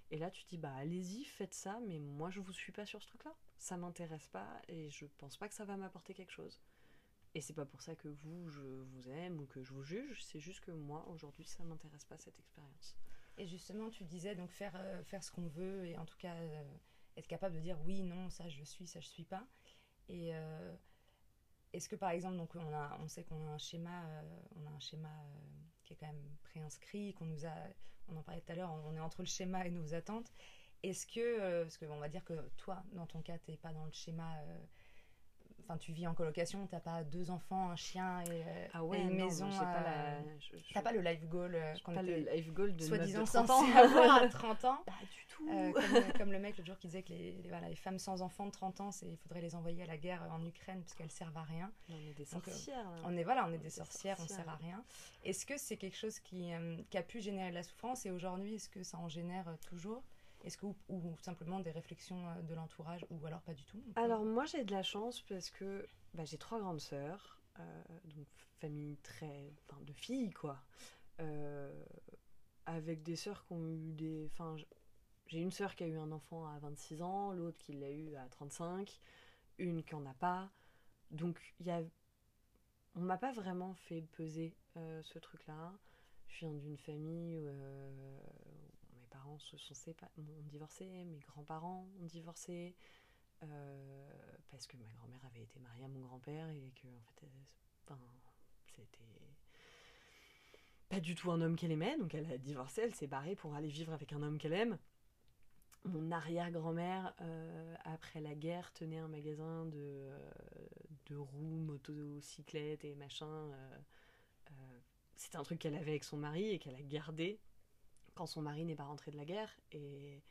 S4: Et là, tu te dis, bah allez-y, faites ça, mais moi, je vous suis pas sur ce truc-là. Ça m'intéresse pas et je pense pas que ça va m'apporter quelque chose. Et c'est pas pour ça que vous, je vous aime ou que je vous juge, c'est juste que moi, aujourd'hui, ça m'intéresse pas cette expérience.
S1: Et justement, tu disais donc faire, euh, faire ce qu'on veut et en tout cas euh, être capable de dire oui, non, ça je suis, ça je suis pas. Et euh, est-ce que par exemple, donc on, a, on sait qu'on a un schéma, on a un schéma qui est quand même préinscrit, qu'on nous a, on en parlait tout à l'heure, on est entre le schéma et nos attentes. Est-ce que, parce qu'on va dire que toi, dans ton cas, tu n'es pas dans le schéma enfin tu vis en colocation, t'as pas deux enfants, un chien et, euh,
S4: ah ouais,
S1: une
S4: non,
S1: maison.
S4: j'ai pas la- je- je-
S1: T'as pas le life goal euh,
S4: j'ai
S1: qu'on
S4: pas le
S1: était
S4: life goal de
S1: soi-disant
S4: 30
S1: censé
S4: ans.
S1: avoir à [LAUGHS] 30 ans.
S4: Pas du tout.
S1: Euh, comme, comme le mec l'autre jour qui disait que les, les- voilà, les femmes sans enfants de 30 ans, il faudrait les envoyer à la guerre en Ukraine parce qu'elles servent à rien.
S4: on est des sorcières.
S1: On est voilà, on est
S4: On
S1: des
S4: des
S1: sorcières, on
S4: sorcières.
S1: sert à rien. Est-ce que c'est quelque chose qui, euh, qui a pu générer de la souffrance et aujourd'hui est-ce que ça en génère toujours? Est-ce que ou, simplement des réflexions euh, de l'entourage ou alors pas du tout
S4: Alors moi j'ai de la chance parce que bah, j'ai trois grandes sœurs, euh, donc famille très, enfin de filles quoi, Euh, avec des sœurs qui ont eu des, enfin j'ai une sœur qui a eu un enfant à 26 ans, l'autre qui l'a eu à 35, une qui en a pas, donc il y a, on m'a pas vraiment fait peser ce truc là. Je viens d'une famille où, se sont mes grands-parents ont divorcé. Euh, parce que ma grand-mère avait été mariée à mon grand-père et que en fait, enfin, c'était pas du tout un homme qu'elle aimait, donc elle a divorcé, elle s'est barrée pour aller vivre avec un homme qu'elle aime. Mon arrière-grand-mère, euh, après la guerre, tenait un magasin de, euh, de roues, motocyclettes et machin. euh, euh, C'était un truc qu'elle avait avec son mari et qu'elle a gardé quand son mari n'est pas rentré de la guerre. Et,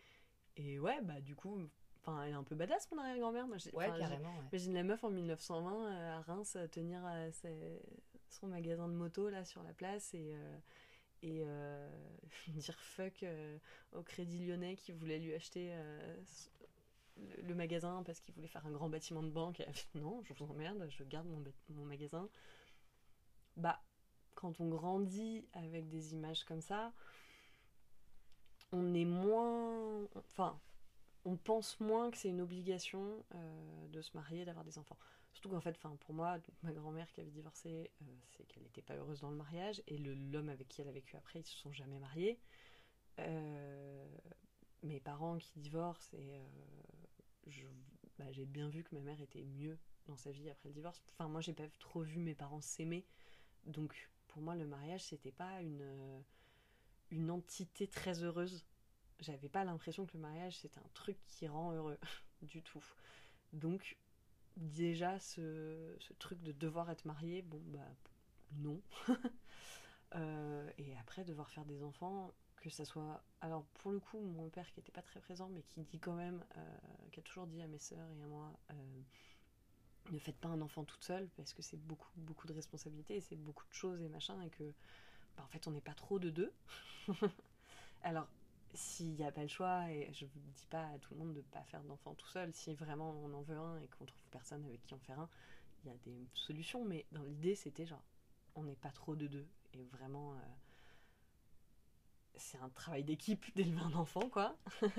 S4: et ouais, bah du coup, enfin, elle est un peu badass, mon arrière-grand-mère. Moi,
S1: Ouais, carrément. ouais.
S4: Imagine la meuf en 1920 euh, à Reims euh, tenir euh, ses- son magasin de moto là sur la place et, euh, et [LAUGHS] dire fuck au Crédit Lyonnais qui voulait lui acheter le, le magasin parce qu'il voulait faire un grand bâtiment de banque. Et elle a fait, non, je vous emmerde, je garde mon magasin. Bah, quand on grandit avec des images comme ça, on est moins. Enfin, on pense moins que c'est une obligation euh, de se marier, d'avoir des enfants. Surtout qu'en fait, enfin, pour moi, ma grand-mère qui avait divorcé, euh, c'est qu'elle n'était pas heureuse dans le mariage, et l'homme avec qui elle a vécu après, ils se sont jamais mariés. Euh, mes parents qui divorcent, et bah, j'ai bien vu que ma mère était mieux dans sa vie après le divorce. Enfin, moi, j'ai pas trop vu mes parents s'aimer, donc pour moi, le mariage, c'était pas une, une entité très heureuse j'avais pas l'impression que le mariage c'était un truc qui rend heureux [LAUGHS] du tout. Donc déjà ce, truc de devoir être marié, bon bah non. [LAUGHS] Euh, et après devoir faire des enfants, que ça soit... Alors pour le coup mon père qui était pas très présent mais qui dit quand même, euh, qui a toujours dit à mes sœurs et à moi, euh, ne faites pas un enfant toute seule parce que c'est beaucoup beaucoup de responsabilités c'est beaucoup de choses et machin et que bah, en fait on n'est pas trop de deux. [LAUGHS] Alors s'il n'y a pas le choix, et je ne dis pas à tout le monde de ne pas faire d'enfant tout seul, si vraiment on en veut un et qu'on trouve personne avec qui en faire un, il y a des solutions, mais dans l'idée c'était genre, on n'est pas trop de deux, et vraiment, euh, c'est un travail d'équipe [LAUGHS] d'élever un enfant, quoi. [LAUGHS]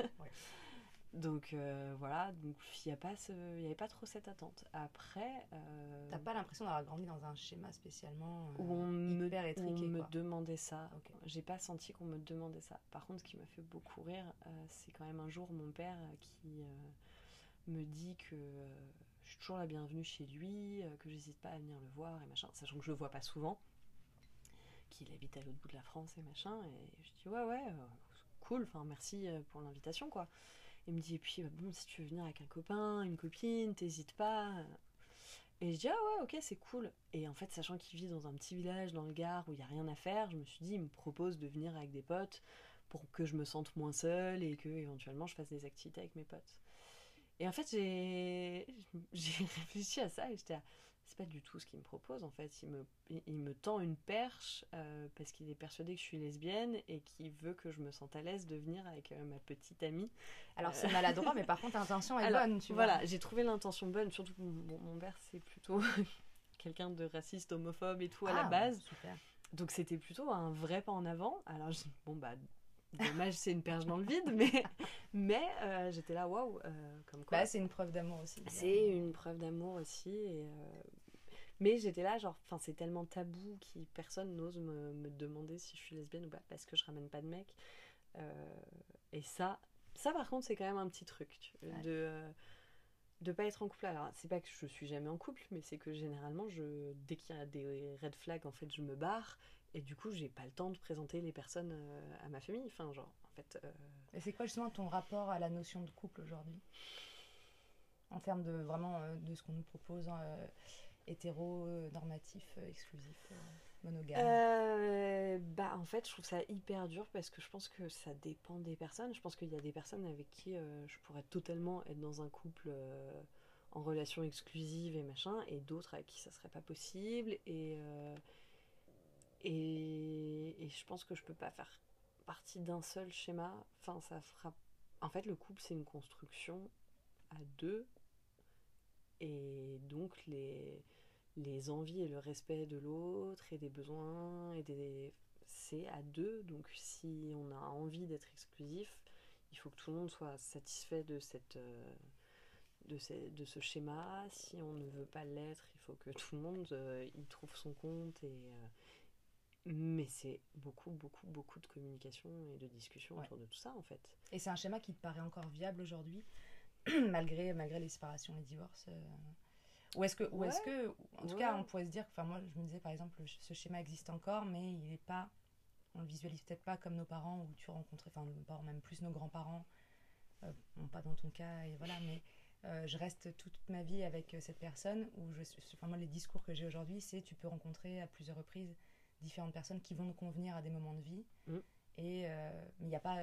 S4: Donc euh, voilà, donc il n'y avait pas trop cette attente. Après, euh,
S1: T'as pas l'impression d'avoir grandi dans un schéma spécialement euh,
S4: où on me,
S1: hyper étriqué,
S4: on me demandait ça. J'ai pas senti qu'on me demandait ça. Par contre, ce qui m'a fait beaucoup rire, euh, c'est quand même un jour mon père qui me dit que je suis toujours la bienvenue chez lui, que j'hésite pas à venir le voir et machin, sachant que je le vois pas souvent, qu'il habite à l'autre bout de la France et machin. Et je dis ouais ouais, cool, enfin merci pour l'invitation quoi. Il me dit et puis euh, bon si tu veux venir avec un copain, une copine, t'hésites pas. Et je dis, ah ouais, ok, c'est cool. Et en fait, sachant qu'il vit dans un petit village dans le Gard où il n'y a rien à faire, je me suis dit, il me propose de venir avec des potes pour que je me sente moins seule et que éventuellement je fasse des activités avec mes potes. Et en fait, j'ai [LAUGHS] réfléchi à ça et j'étais c'est pas du tout ce qu'il me propose en fait. Il me, il- me tend une perche euh, parce qu'il est persuadé que je suis lesbienne et qu'il veut que je me sente à l'aise de venir avec euh, ma petite amie
S1: Alors c'est maladroit, mais par contre l'intention est [LAUGHS]
S4: Alors,
S1: bonne, tu vois.
S4: voilà, j'ai trouvé l'intention bonne, surtout que mon, mon père c'est plutôt [LAUGHS] quelqu'un de raciste, homophobe et tout à la
S1: Ah,
S4: base.
S1: Super.
S4: Donc c'était plutôt un vrai pas en avant. Alors je dis, bon bah dommage, c'est une perche dans le vide, mais, [LAUGHS] mais euh, j'étais là, waouh, euh, comme quoi.
S1: Bah, c'est une preuve d'amour aussi.
S4: c'est une preuve d'amour aussi. Et, euh, Mais j'étais là, genre, enfin, c'est tellement tabou que personne n'ose me, me demander si je suis lesbienne ou pas parce que je ramène pas de mec. Euh, et ça, ça par contre, c'est quand même un petit truc
S1: Ouais.
S4: de euh, de pas être en couple. Alors, c'est pas que je suis jamais en couple, mais c'est que généralement, je dès qu'il y a des red flags, en fait, je me barre. Et du coup, j'ai pas le temps de présenter les personnes euh, à ma famille. Enfin, genre, en fait, euh,
S1: Et c'est quoi justement ton rapport à la notion de couple aujourd'hui? En termes de vraiment de ce qu'on nous propose, hein, euh, hétéro, normatif, euh, exclusif, euh, monogame.
S4: Euh, bah en fait je trouve ça hyper dur parce que je pense que ça dépend des personnes. Je pense qu'il y a des personnes avec qui je pourrais totalement être dans un couple en relation exclusive et machin, et d'autres avec qui ça serait pas possible. Et, et, et je pense que je peux pas faire partie d'un seul schéma. Enfin ça fera... En fait le couple c'est une construction à deux. Et donc les les envies et le respect de l'autre et des besoins et des c'est à deux. Donc si on a envie d'être exclusif il faut que tout le monde soit satisfait de cette euh, de, ce, de ce schéma. Si on ne veut pas l'être il faut que [LAUGHS] tout le monde euh, y trouve son compte et euh, mais c'est beaucoup beaucoup beaucoup de communication et de discussion
S1: Ouais.
S4: autour de tout ça en fait.
S1: Et c'est un schéma qui te paraît encore viable aujourd'hui, [CLEARS THROAT] malgré, malgré les séparations, les divorces euh, Ou est-ce que, ou est-ce que, en tout
S4: Ouais.
S1: cas, on pourrait se dire, enfin moi je me disais par exemple, ce schéma existe encore, mais il est pas, on le visualise peut-être pas comme nos parents où tu rencontrais, enfin nos parents, même plus nos grands-parents, euh, bon, pas dans ton cas, et voilà, mais euh, je reste toute ma vie avec cette personne où je, enfin moi les discours que j'ai aujourd'hui, c'est tu peux rencontrer à plusieurs reprises différentes personnes qui vont nous convenir à des moments de vie,
S4: Mm.
S1: et euh, mais il n'y a pas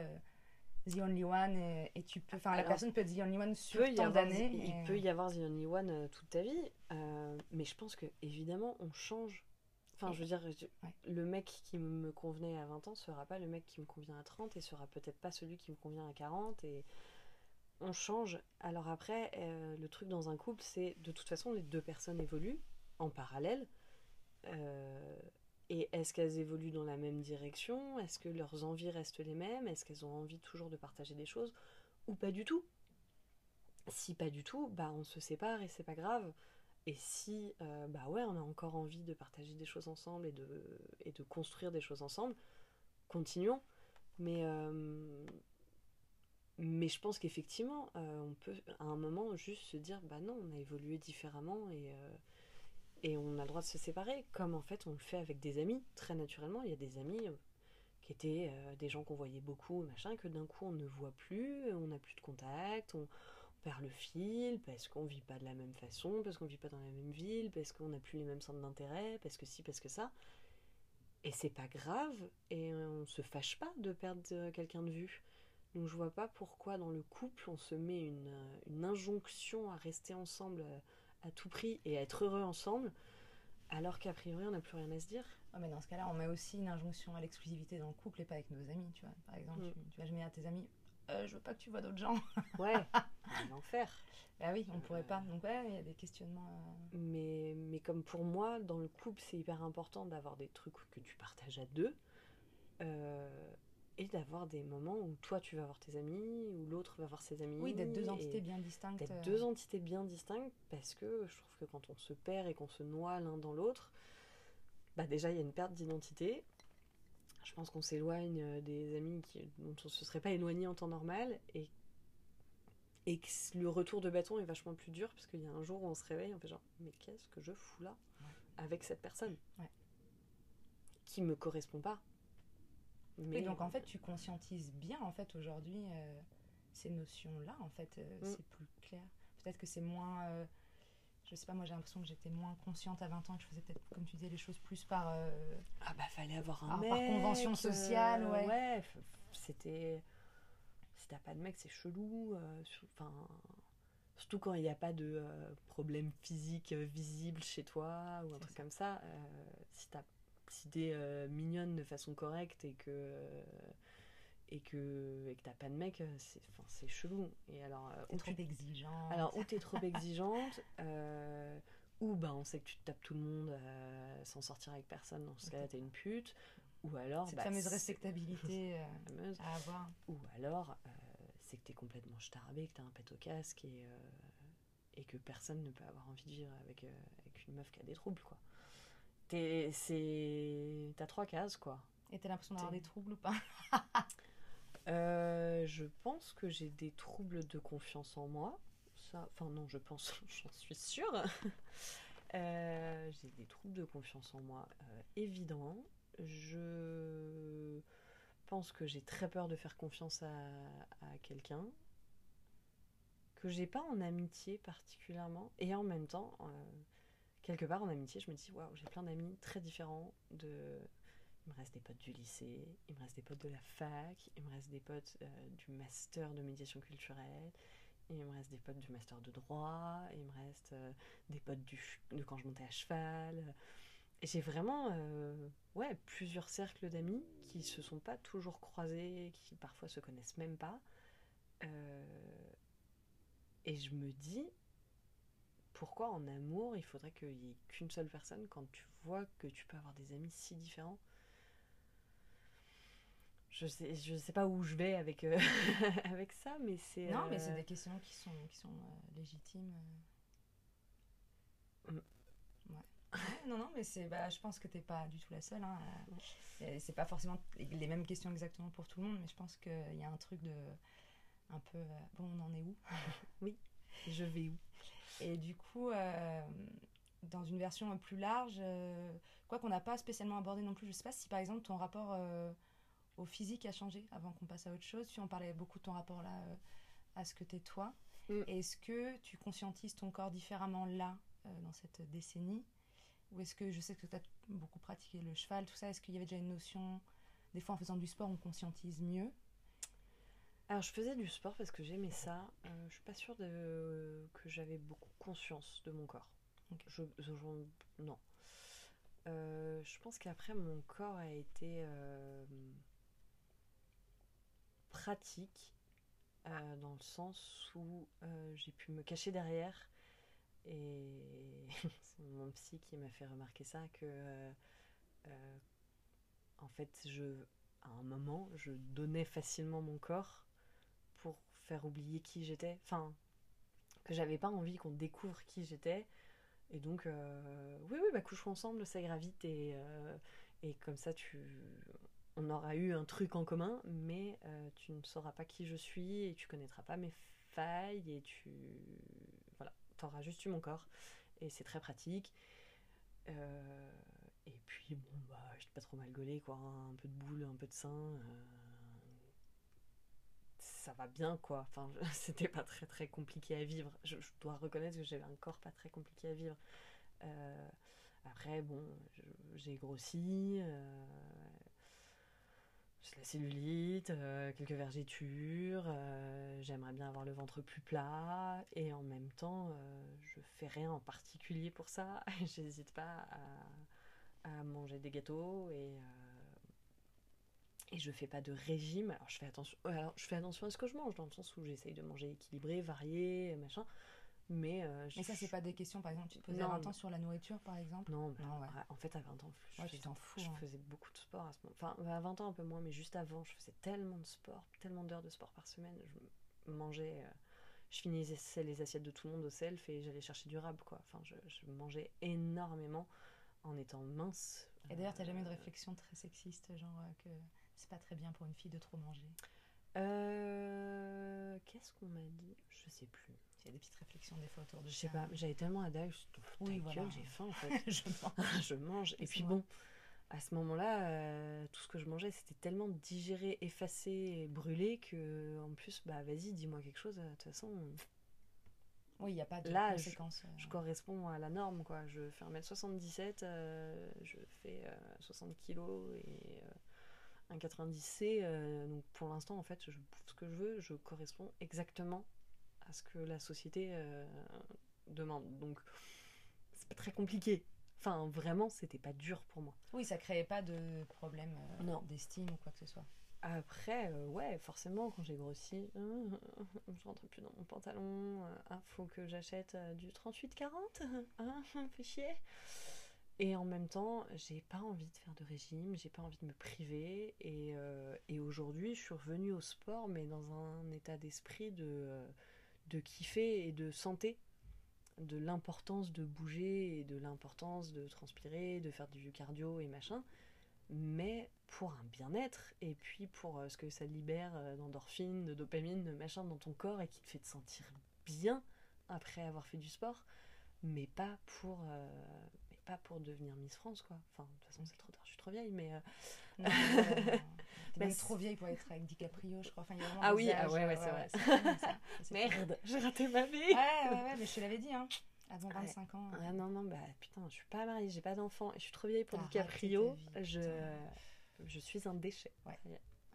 S1: the only one et, et tu peux, enfin la personne peut être the only one sur tant d'années.
S4: il
S1: et-
S4: peut y avoir The Only One euh, toute ta vie, euh, mais je pense que évidemment on change. Enfin, je veux dire, je-
S1: Ouais.
S4: le mec qui me convenait à 20 ans sera pas le mec qui me convient à 30 et sera peut-être pas celui qui me convient à 40 et on change. Alors après, euh, le truc dans un couple, c'est de toute façon les deux personnes évoluent en parallèle. Et est-ce qu'elles évoluent dans la même direction? Est-ce que leurs envies restent les mêmes? Est-ce qu'elles ont envie toujours de partager des choses? Ou pas du tout? Si pas du tout, bah on se sépare et c'est pas grave. Et si, euh, bah ouais, on a encore envie de partager des choses ensemble et de, construire des choses ensemble, continuons. Mais, euh, je pense qu'effectivement, euh, on peut à un moment juste se dire, bah non, on a évolué différemment et, et on a le droit de se séparer, comme en fait on le fait avec des amis, très naturellement. Il y a des amis euh, qui étaient euh, des gens qu'on voyait beaucoup, machin, que d'un coup on ne voit plus, on n'a plus de contact, on, perd le fil, parce qu'on vit pas de la même façon, parce qu'on vit pas dans la même ville, parce qu'on n'a plus les mêmes centres d'intérêt, parce que si, parce que ça. Et c'est pas grave, et on se fâche pas de perdre euh, quelqu'un de vue. Donc je vois pas pourquoi dans le couple on se met une, injonction à rester ensemble à tout prix et à être heureux ensemble, alors qu'a priori on n'a plus rien à se dire.
S1: Ouais, mais dans ce cas-là, on met aussi une injonction à l'exclusivité dans le couple et pas avec nos amis, tu vois. Par exemple,
S4: Mm.
S1: tu, tu vas jamais à tes amis, Euh, je veux pas que tu vois d'autres gens. [LAUGHS]
S4: Ouais, l'enfer.
S1: bah oui, on pourrait pas. Donc ouais, il y a des questionnements. euh,
S4: Mais, mais comme pour moi, dans le couple, c'est hyper important d'avoir des trucs que tu partages à deux. Et d'avoir des moments où toi tu vas voir tes amis, ou l'autre va voir ses amis.
S1: Oui, d'être deux entités bien distinctes.
S4: D'être
S1: euh,
S4: deux entités bien distinctes parce que je trouve que quand on se perd et qu'on se noie l'un dans l'autre, bah déjà il y a une perte d'identité. Je pense qu'on s'éloigne euh, des amis qui, dont on se serait pas éloigné en temps normal et, et que le retour de bâton est vachement plus dur parce qu'il y a un jour où on se réveille, on fait genre mais qu'est-ce que je fous là avec cette personne
S1: Ouais.
S4: qui me correspond pas.
S1: Oui, donc en fait, tu conscientises bien en fait aujourd'hui euh, ces notions-là. En fait, euh,
S4: Mm.
S1: c'est plus clair. Peut-être que c'est moins. euh, je sais pas, moi j'ai l'impression que j'étais moins consciente à 20 ans, que je faisais peut-être, comme tu disais, les choses plus par. euh,
S4: Ah bah fallait avoir un
S1: Ah,
S4: mec.
S1: par convention sociale, ouais.
S4: f- c'était. Si t'as pas de mec, c'est chelou. Enfin. Surtout quand il n'y a pas de problème physique visible chez toi ou un truc
S1: ça.
S4: comme ça. si t'as si t'es euh, mignonne de façon correcte et que euh, et que et que t'as pas de mec, c'est enfin, c'est chelou. Et alors euh, ou
S1: trop
S4: tu
S1: exigeante.
S4: alors, ou t'es trop [LAUGHS] exigeante, euh, ou bah, on sait que tu te tapes tout le monde euh, sans sortir avec personne, dans ce cas-là, t'es une pute, Ou alors.
S1: Cette
S4: bah,
S1: fameuse respectabilité [LAUGHS]
S4: fameuse.
S1: à avoir.
S4: Ou alors, c'est que t'es complètement starbé, que t'as un pet au casque et, et que personne ne peut avoir envie de vivre avec, avec une meuf qui a des troubles, quoi. T'es, c'est... T'as trois cases, quoi.
S1: Et t'as l'impression d'avoir des troubles ou pas?
S4: Euh, je pense que j'ai des troubles de confiance en moi. Ça, enfin non, je pense, [LAUGHS] j'en suis sûre. Euh, j'ai des troubles de confiance en moi euh, évidents. Je pense que j'ai très peur de faire confiance à, à quelqu'un que j'ai pas en amitié particulièrement et en même temps euh, quelque part en amitié je me dis waouh j'ai plein d'amis très différents de il me reste des potes du lycée, il me reste des potes de la fac, il me reste des potes euh, du master de médiation culturelle, il me reste des potes du master de droit, il me reste euh, des potes du, de quand je montais à cheval. Et j'ai vraiment euh, ouais, plusieurs cercles d'amis qui se sont pas toujours croisés, qui parfois se connaissent même pas. Euh, et je me dis, pourquoi en amour il faudrait qu'il y ait qu'une seule personne quand tu vois que tu peux avoir des amis si différents? Je sais, je sais pas où je vais avec, euh, [LAUGHS] avec ça, mais c'est.
S1: Non, mais c'est
S4: euh,
S1: des questions qui sont, qui sont euh, légitimes.
S4: Mm.
S1: Ouais. Ouais, non, non, mais c'est, bah, je pense que t'es pas du tout la seule. Hein. et C'est pas forcément les mêmes questions exactement pour tout le monde, mais je pense qu'il y a un truc de. Un peu. bon, on en est où?
S4: Je vais où?
S1: Et du coup, euh, dans une version plus large, euh, quoi qu'on n'a pas spécialement abordé non plus, je sais pas si par exemple ton rapport euh, au physique a changé avant qu'on passe à autre chose. Tu en parlais beaucoup de ton rapport là à ce que t'es toi.
S4: Mm.
S1: Est-ce que tu conscientises ton corps différemment là, dans cette décennie? Ou est-ce que je sais que tu as beaucoup pratiqué le cheval, tout ça Est-ce qu'il y avait déjà une notion Des fois en faisant du sport, on conscientise mieux?
S4: Alors, je faisais du sport parce que j'aimais ça. Euh, je suis pas sûre de... que j'avais beaucoup conscience de mon corps. Je, je- non. Euh, je pense qu'après, mon corps a été euh, pratique euh, dans le sens où j'ai pu me cacher derrière. Et [LAUGHS] c'est mon psy qui m'a fait remarquer ça que, en fait, je, à un moment, je donnais facilement mon corps faire oublier qui j'étais. Enfin, que j'avais pas envie qu'on découvre qui j'étais. Et donc, euh, oui, oui, bah couchons ensemble, ça gravite et, euh, et comme ça, tu, on aura eu un truc en commun, mais euh, tu ne sauras pas qui je suis et tu connaîtras pas mes failles et tu, voilà, t'auras juste eu mon corps et c'est très pratique. Et puis bon, bah, j'étais pas trop mal gaulée, quoi, hein, un peu de boule, un peu de sein. Ça va bien quoi. Enfin, [LAUGHS] c'était pas très très compliqué à vivre. Je, dois reconnaître que j'avais un corps pas très compliqué à vivre. Euh, après, bon, j'ai grossi, euh, j'ai la cellulite, euh, quelques vergitures. J'aimerais bien avoir le ventre plus plat et en même temps, je fais rien en particulier pour ça. [LAUGHS] J'hésite pas à, à manger des gâteaux et et je fais pas de régime. Alors je fais attention, euh, alors, je fais attention à ce que je mange, dans le sens où j'essaye de manger équilibré, varié, machin. Mais, euh,
S1: Mais ça,
S4: je-
S1: c'est pas des questions, par exemple, tu te posais
S4: Non,
S1: à 20
S4: non.
S1: ans sur la nourriture, par exemple
S4: Non, mais
S1: Non, ouais.
S4: en fait, à 20 ans, je,
S1: Ouais,
S4: faisais,
S1: tu t'en fous,
S4: je
S1: hein.
S4: faisais beaucoup de sport à ce moment. Enfin, à 20 ans, un peu moins, mais juste avant, je faisais tellement de sport, tellement d'heures de sport par semaine. Je mangeais, euh, je finissais les assiettes de tout le monde au self et j'allais chercher du rab, quoi. Enfin, je, je mangeais énormément en étant mince.
S1: Et d'ailleurs, t'as jamais eu de
S4: Euh,
S1: réflexion très sexiste, genre euh, que c'est pas très bien pour une fille de trop manger
S4: Euh, Qu'est-ce qu'on m'a dit? Je sais plus.
S1: Il y a des petites réflexions des fois autour de
S4: Je sais pas, j'avais tellement à ta
S1: Oui, voilà.
S4: j'ai faim en [LAUGHS] fait. [LAUGHS]
S1: je
S4: mange. Et puis bon, à ce moment-là, euh, tout ce que je mangeais, c'était tellement digéré, effacé et brûlé que, en plus, bah vas-y, dis-moi quelque chose. De toute façon,
S1: Oui, il n'y a pas de
S4: Là, je-
S1: conséquences. euh.
S4: je corresponds à la norme, quoi. Je fais 1m77, euh, je fais euh, 60 kilos et euh, 1,90C. euh, donc pour l'instant, en fait, je bouffe ce que je veux, je corresponds exactement à ce que la société euh, demande. Donc c'est pas très compliqué. Enfin, vraiment, c'était pas dur pour moi.
S1: Oui, ça créait pas de problème euh, d'estime ou quoi que ce soit.
S4: Après, euh, ouais, forcément, quand j'ai grossi, euh, [LAUGHS] je rentre plus dans mon pantalon. ah, faut que j'achète du 38-40. [LAUGHS] Hein, fait chier. Et en même temps, j'ai pas envie de faire de régime, j'ai pas envie de me priver. Et, euh, et aujourd'hui, je suis revenue au sport, mais dans un état d'esprit de, de kiffer et de santé. De l'importance de bouger et de l'importance de transpirer, de faire du cardio et machin. Mais pour un bien-être et puis pour euh, ce que ça libère euh, d'endorphines, de dopamine, de machin dans ton corps et qui te fait te sentir bien après avoir fait du sport. Mais pas pour. Pas pour devenir Miss France, quoi. Enfin, de toute façon, c'est trop tard, je suis trop vieille, mais. euh,
S1: Non, non, non, non. [LAUGHS] T'es même
S4: c'est-
S1: trop vieille pour être avec DiCaprio, je crois. Enfin, il y a
S4: Ah oui, ah ouais, ouais,
S1: euh,
S4: c'est vrai.
S1: ça. [LAUGHS]
S4: Merde, j'ai raté ma vie!
S1: Ouais, ouais, ouais, mais je te l'avais dit, hein. Avant
S4: Ouais.
S1: 25 ans.
S4: Ah non, non, bah putain, je suis pas mariée, j'ai pas d'enfant et je suis trop vieille pour DiCaprio.
S1: vie,
S4: je, je suis un déchet.
S1: Ouais.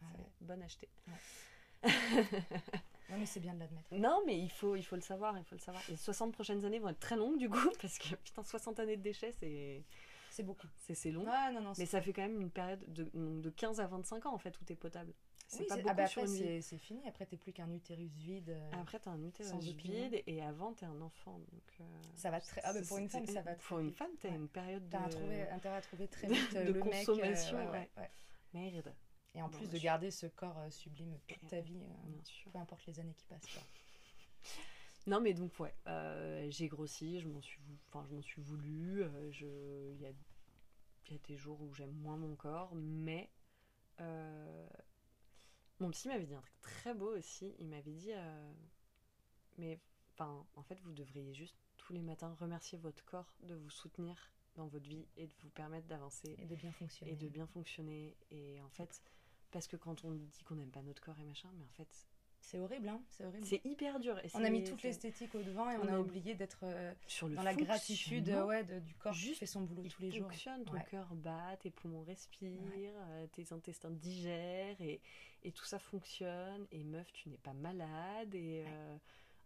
S1: Ah.
S4: Bonne achetée.
S1: Ouais, [LAUGHS] mais c'est bien de l'admettre.
S4: Non, mais il faut, il faut le savoir, il faut le savoir. Les 60 prochaines années vont être très longues du coup, [LAUGHS] parce que putain, 60 années de déchets, c'est
S1: C'est beaucoup.
S4: c'est long.
S1: Ouais, non, non.
S4: Mais ça fait quand même une période de, de 15 à 25 ans en fait où t'es potable. C'est
S1: Oui,
S4: pas
S1: c'est-
S4: beaucoup
S1: ah bah
S4: sur
S1: après, c'est fini. Après, t'es plus qu'un utérus vide. euh,
S4: Après, t'as un utérus vide et avant, t'es un enfant. Donc, euh,
S1: Ça va très. Ah, bah, pour une femme, ça va très
S4: Pour une femme, t'as
S1: Ouais.
S4: une période de.
S1: T'as intérêt à trouver très [LAUGHS] vite euh,
S4: de
S1: le mec. euh,
S4: consommation,
S1: ouais, ouais,
S4: ouais.
S1: ouais.
S4: Merde,
S1: Et en
S4: Bon,
S1: plus
S4: bah,
S1: de garder ce corps euh, sublime toute ta vie, euh, peu importe les années qui passent. quoi. [LAUGHS]
S4: Non, mais donc, ouais, euh, j'ai grossi, je m'en suis, enfin, je m'en suis voulu. euh. Il y, a... y a des jours où j'aime moins mon corps, mais mon psy m'avait dit un truc très beau aussi. Il m'avait dit, mais enfin, en fait, vous devriez juste tous les matins remercier votre corps de vous soutenir dans votre vie et de vous permettre d'avancer
S1: Et de bien fonctionner.
S4: et de bien fonctionner. Et en fait, parce que quand on dit qu'on n'aime pas notre corps et machin, mais en fait,
S1: C'est horrible, hein C'est horrible.
S4: c'est hyper dur. Et
S1: On a mis toute l'esthétique au devant et on,
S4: On
S1: a oublié d'être euh,
S4: sur le
S1: dans la gratitude ouais, de- du corps qui fait son boulot
S4: il
S1: tous les jours.
S4: fonctionne, ton
S1: Ouais.
S4: cœur bat, tes poumons respirent, euh, tes intestins digèrent et, et tout ça fonctionne. Et meuf, tu n'es pas malade. Et euh,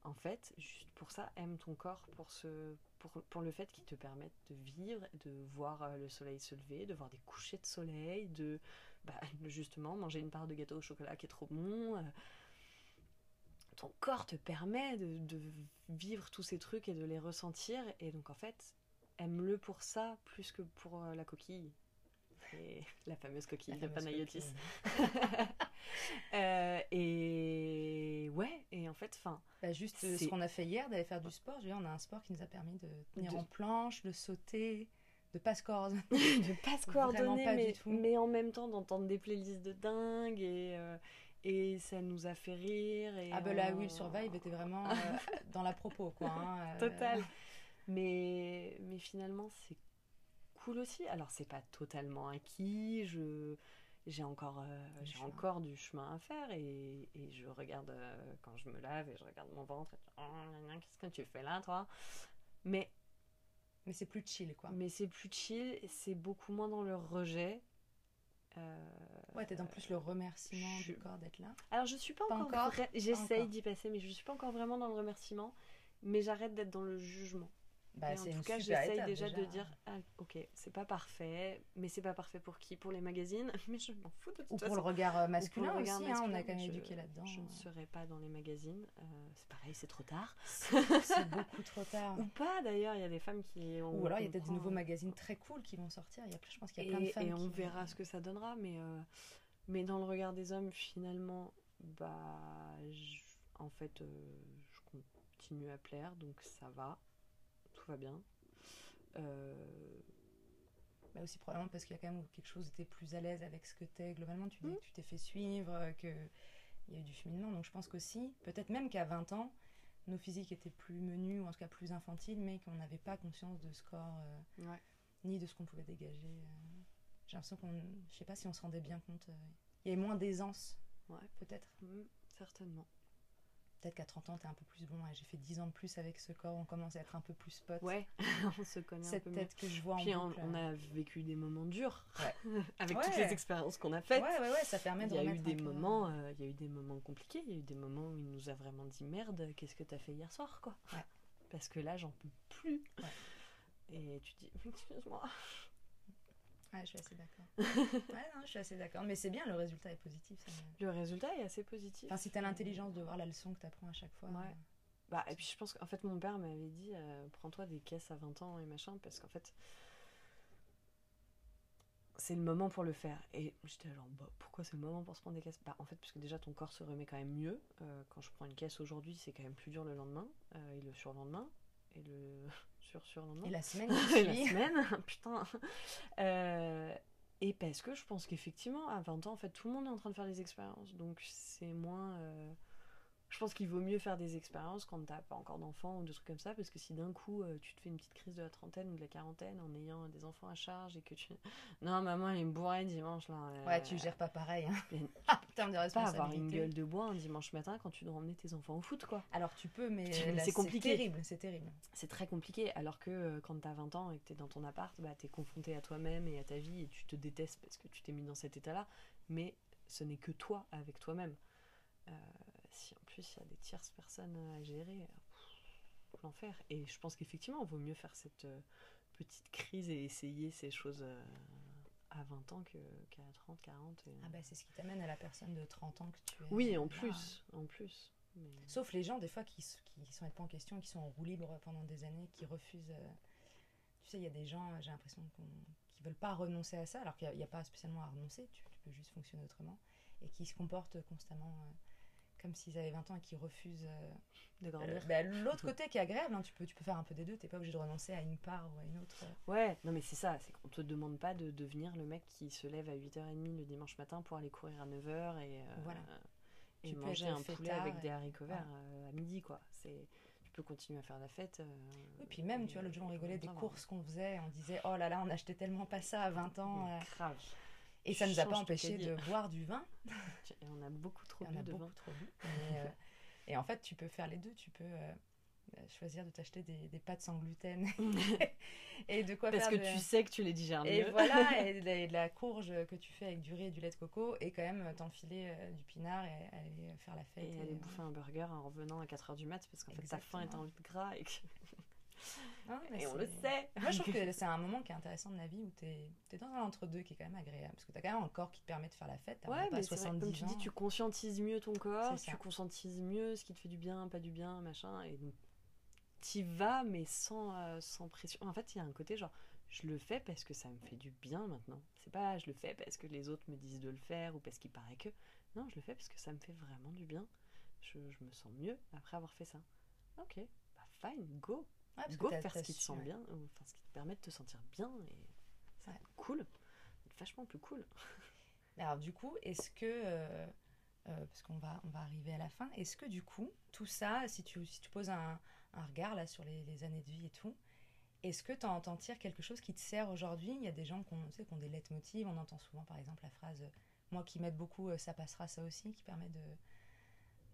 S4: en fait, juste pour ça, aime ton corps pour, ce, pour, pour le fait qu'il te permette de vivre, de voir le soleil se lever, de voir des couchers de soleil, de bah, justement manger une part de gâteau au chocolat qui est trop bon. euh. ton corps te permet de, de vivre tous ces trucs et de les ressentir. Et donc en fait, aime-le pour ça plus que pour euh, la coquille. Et la fameuse coquille
S1: La
S4: de
S1: fameuse
S4: Panayotis.
S1: coquille. [LAUGHS]
S4: Euh, et ouais, et en fait, enfin,
S1: Bah, juste ce qu'on a fait hier, d'aller faire du sport. Je veux dire, on a un sport qui nous a permis de tenir
S4: De-
S1: en planche, de sauter, de pas se coordonner. [LAUGHS] [LAUGHS]
S4: de pas se coordonner,
S1: pas du
S4: mais,
S1: tout.
S4: mais en même temps d'entendre des playlists de dingue et, euh, et ça nous a fait rire. Et
S1: Ah bah là, le Survive était vraiment [LAUGHS] euh, dans la propos, quoi. hein, euh,
S4: Total. Mais, mais finalement, c'est cool aussi. Alors, c'est pas totalement acquis. Je, j'ai encore, euh,
S1: Du
S4: j'ai
S1: chemin.
S4: encore du chemin à faire et, et je regarde quand je me lave et je regarde mon ventre. Et, gna, qu'est-ce que tu fais là, toi? Mais,
S1: Mais c'est plus chill, quoi.
S4: mais c'est plus chill. C'est beaucoup moins dans le rejet. Euh,
S1: Ouais, t'es dans plus le remerciement
S4: je-
S1: du corps d'être là.
S4: Alors, je suis pas,
S1: Pas
S4: encore.
S1: encore,
S4: J'essaye d'y passer, mais je suis pas encore vraiment dans le remerciement. Mais j'arrête d'être dans le jugement.
S1: Bah,
S4: en tout cas, j'essaye déjà, de dire ah, ok, c'est pas parfait, mais c'est pas parfait pour qui? Pour les magazines? [LAUGHS] Mais je m'en fous de toute
S1: Ou pour
S4: façon.
S1: le regard euh, masculin
S4: le regard
S1: aussi, hein, on a
S4: masculin,
S1: quand même éduqué là-dedans.
S4: Je ne
S1: euh.
S4: serai pas dans les magazines. euh, c'est pareil, c'est trop tard.
S1: C'est [LAUGHS] beaucoup trop tard.
S4: Ou pas d'ailleurs, il y a des femmes qui.
S1: Ou alors il y a peut-être des nouveaux magazines très cool qui vont sortir. Il y a, je pense qu'il y a plein de femmes
S4: et on
S1: qui-
S4: verra ce que ça donnera, mais, euh, mais dans le regard des hommes, finalement, bah, en fait, euh, je continue à plaire, donc ça va, tout va bien. Euh,
S1: Bah aussi probablement parce qu'il y a quand même quelque chose tu es plus à l'aise avec ce que tu es. Globalement, tu dis que tu t'es fait suivre, euh, que il y a eu du cheminement. Donc je pense qu'aussi, peut-être même qu'à 20 ans, nos physiques étaient plus menus, ou en tout cas plus infantiles, mais qu'on n'avait pas conscience de ce corps, euh,
S4: ouais.
S1: ni de ce qu'on pouvait dégager. euh. J'ai l'impression qu'on... Je sais pas si on se rendait bien compte. Il y avait moins d'aisance,
S4: Ouais.
S1: peut-être.
S4: Mm, certainement.
S1: Peut-être qu'à 30 ans, tu es un peu plus bon. J'ai fait 10 ans de plus avec ce corps, on commence à être un peu plus potes.
S4: Ouais, [LAUGHS] on se connaît un
S1: Cette
S4: peu mieux.
S1: tête que je vois
S4: Puis
S1: en
S4: on,
S1: boucle.
S4: on
S1: euh.
S4: a vécu des moments durs [LAUGHS]
S1: Ouais.
S4: avec
S1: Ouais.
S4: toutes les expériences qu'on a faites.
S1: Ouais, ouais, ouais, ça permet
S4: Il
S1: de
S4: y a eu des
S1: un peu-
S4: moments, euh, il y a eu des moments compliqués. Il y a eu des moments où il nous a vraiment dit merde, qu'est-ce que t'as fait hier soir, quoi.
S1: Ouais.
S4: Parce que là, j'en peux plus.
S1: Ouais.
S4: Et tu dis, [LAUGHS] excuse-moi.
S1: Ouais, je suis assez d'accord. [LAUGHS] ouais, non, je suis assez d'accord. Mais c'est bien, le résultat est positif. ça
S4: Le résultat est assez positif.
S1: Enfin, si t'as l'intelligence de voir la leçon que t'apprends à chaque fois.
S4: Ouais.
S1: euh,
S4: Bah, et puis je pense qu'en fait, mon père m'avait dit euh, prends-toi des caisses à 20 ans et machin, parce qu'en fait, c'est le moment pour le faire. Et j'étais genre, bah, pourquoi c'est le moment pour se prendre des caisses? Bah, en fait, parce que déjà ton corps se remet quand même mieux. Euh, quand je prends une caisse aujourd'hui, c'est quand même plus dur le lendemain, et le surlendemain, et le sur-surlendemain.
S1: Et la semaine [LAUGHS]
S4: Et la
S1: qui suit.
S4: semaine, [LAUGHS] putain. Euh, et parce que je pense qu'effectivement, à 20 ans, en fait, tout le monde est en train de faire des expériences. Donc c'est moins. euh, Je pense qu'il vaut mieux faire des expériences quand t'as pas encore d'enfants ou des trucs comme ça, parce que si d'un coup euh, tu te fais une petite crise de la trentaine ou de la quarantaine en ayant des enfants à charge et que tu. [LAUGHS] Non, maman, elle est bourrée dimanche là. euh,
S1: Ouais, tu gères pas pareil. Hein. [LAUGHS] En termes de
S4: pas avoir une
S1: responsabilité.
S4: gueule de bois un dimanche matin quand tu dois emmener tes enfants au foot, quoi.
S1: Alors tu peux, mais, [LAUGHS]
S4: c'est compliqué.
S1: terrible, c'est terrible.
S4: C'est très compliqué, alors que euh, quand t'as 20 ans et que t'es dans ton appart, bah, t'es confronté à toi-même et à ta vie et tu te détestes parce que tu t'es mis dans cet état-là, mais ce n'est que toi avec toi-même. Euh, plus il y a des tierces personnes à gérer, l'enfer. Et je pense qu'effectivement, il vaut mieux faire cette euh, petite crise et essayer ces choses euh, à 20 ans qu'à 30, 40. et-
S1: Ah bah c'est ce qui t'amène à la personne de 30 ans que tu es.
S4: Oui, en
S1: là.
S4: plus, en plus. Mais-
S1: Sauf les gens, des fois, qui, qui sont pas en question, qui sont en roue libre pendant des années, qui refusent. euh, Tu sais, il y a des gens, j'ai l'impression, qu'on- qui veulent pas renoncer à ça, alors qu'il n'y a, pas spécialement à renoncer, tu, tu peux juste fonctionner autrement, et qui se comportent constamment comme s'ils avaient 20 ans et qui refusent. euh,
S4: de
S1: euh,
S4: grandir.
S1: bah, L'autre [LAUGHS] côté qui est agréable, hein, tu, peux, tu peux faire un peu des deux, t'es pas obligé de renoncer à une part ou à une autre. euh.
S4: Ouais, non mais c'est ça, c'est qu'on te demande pas de devenir le mec qui se lève à 8h30 le dimanche matin pour aller courir à 9h et, euh,
S1: Voilà.
S4: et
S1: Tu
S4: manger un poulet avec des haricots verts euh, à midi quoi. C'est tu peux continuer à faire la fête. euh,
S1: Oui, puis même, tu vois, l'autre jour, on rigolait des courses qu'on faisait, on disait, oh là là, on achetait tellement pas ça à 20 ans. Euh.
S4: grave.
S1: Et ça nous a pas empêché de boire du vin. [LAUGHS]
S4: Et on a beaucoup trop
S1: en
S4: bu
S1: a
S4: de
S1: beaucoup
S4: vin.
S1: trop bu. [LAUGHS] Euh, et en fait, tu peux faire les deux. Tu peux euh, choisir de t'acheter des, des pâtes sans gluten [LAUGHS] et de quoi
S4: Parce
S1: faire
S4: que
S1: de-
S4: tu sais que tu les digères
S1: Et
S4: mieux.
S1: voilà, et de, la, et de la courge que tu fais avec du riz et du lait de coco, et quand même t'enfiler euh, du pinard et aller faire la fête.
S4: Et
S1: et,
S4: aller bouffer un burger en revenant à 4h du mat parce qu'en fait ta faim est envie de gras et, que-
S1: non, mais
S4: et on le sait.
S1: Moi, je trouve que [LAUGHS] c'est un moment qui est intéressant de la vie où tu es, dans un entre-deux qui est quand même agréable. Parce que tu as quand même un corps qui te permet de faire la fête.
S4: Ouais,
S1: pas
S4: mais c'est vrai,
S1: 70
S4: comme tu dis, tu conscientises mieux ton corps,
S1: ça.
S4: tu conscientises mieux ce qui te fait du bien, pas du bien, machin, et donc t'y vas, mais sans, euh, sans pression. En fait, il y a un côté genre, je le fais parce que ça me fait du bien maintenant. C'est pas, je le fais parce que les autres me disent de le faire ou parce qu'il paraît que. Non, je le fais parce que ça me fait vraiment du bien. Je, je me sens mieux après avoir fait ça. Ok, bah fine, go.
S1: Ouais, parce
S4: Go faire ce qui te sent bien, ou enfin ce qui te permet de te sentir bien, et
S1: Ouais.
S4: cool. Vachement plus cool.
S1: Alors du coup, est-ce que, euh, euh, parce qu'on va, on va arriver à la fin, est-ce que du coup, tout ça, si tu, si tu poses un, un regard là sur les, les années de vie et tout, est-ce que tu en tires quelque chose qui te sert aujourd'hui? Il y a des gens qui ont, tu sais, qui ont des leitmotivs, on entend souvent par exemple la phrase, euh, moi qui m'aide beaucoup, ça passera ça aussi, qui permet de,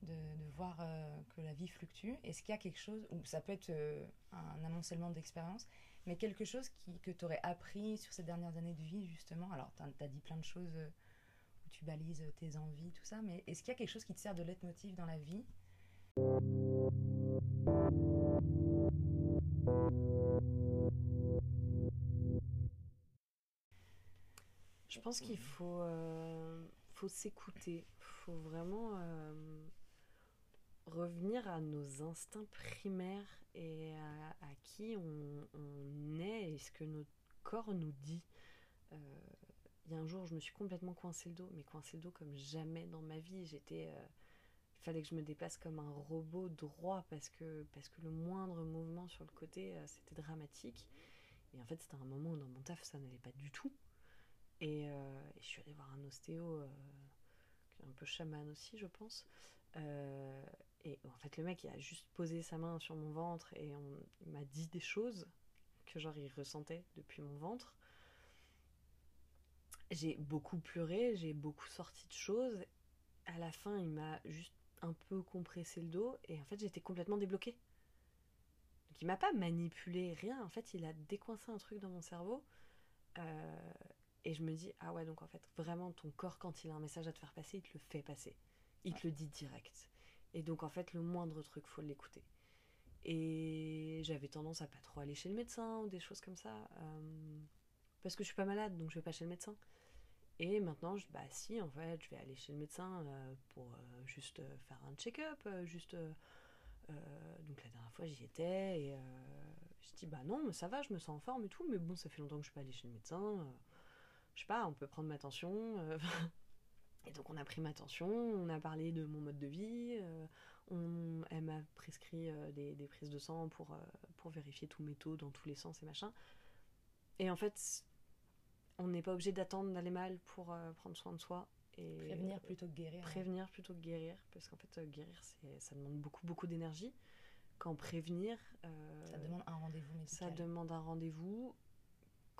S1: de, voir euh, que la vie fluctue. Est-ce qu'il y a quelque chose, ou ça peut être euh, un amoncellement d'expérience, mais quelque chose qui, que tu aurais appris sur ces dernières années de vie justement? Alors tu as dit plein de choses. euh, où tu balises tes envies, tout ça, mais est-ce qu'il y a quelque chose qui te sert de leitmotiv dans la vie?
S4: Je pense qu'il faut, euh, faut s'écouter. faut vraiment revenir à nos instincts primaires et à, qui on, est et ce que notre corps nous dit. Euh, Il y a un jour, je me suis complètement coincé le dos, mais coincé le dos comme jamais dans ma vie. J'étais, euh, il fallait que je me déplace comme un robot droit parce que, parce que le moindre mouvement sur le côté, euh, c'était dramatique. Et en fait, c'était un moment où dans mon taf, ça n'allait pas du tout. Et, je suis allée voir un ostéo, un peu chaman aussi, je pense. Et en fait, le mec, il a juste posé sa main sur mon ventre et on, il m'a dit des choses que genre il ressentait depuis mon ventre. J'ai beaucoup pleuré, j'ai beaucoup sorti de choses. À la fin, il m'a juste un peu compressé le dos et en fait, j'étais complètement débloquée. Donc, il m'a pas manipulé, rien. En fait, il a décoincé un truc dans mon cerveau. Euh, et je me dis, ah ouais, donc en fait, vraiment, ton corps, quand il a un message à te faire passer, il te le fait passer. Il te le dit direct. Et donc, en fait, le moindre truc, faut l'écouter. Et j'avais tendance à pas trop aller chez le médecin ou des choses comme ça. euh, parce que je suis pas malade, donc je vais pas chez le médecin. Et maintenant, je, bah si, en fait, je vais aller chez le médecin euh, pour euh, juste faire un check-up. juste, donc la dernière fois, j'y étais et je dis, bah non, mais ça va, je me sens en forme et tout, mais bon, ça fait longtemps que je suis pas allée chez le médecin. je sais pas, on peut prendre ma tension. [LAUGHS] et donc on a pris ma tension, on a parlé de mon mode de vie. euh, on, elle m'a prescrit euh, des, des prises de sang pour, euh, pour vérifier tous mes taux dans tous les sens et machin. Et en fait, on n'est pas obligé d'attendre d'aller mal pour prendre soin de soi. Et
S1: Prévenir plutôt que guérir. hein.
S4: prévenir plutôt que guérir parce qu'en fait guérir c'est ça demande beaucoup beaucoup d'énergie quand prévenir
S1: Ça demande un rendez-vous
S4: ça
S1: médical.
S4: demande un rendez-vous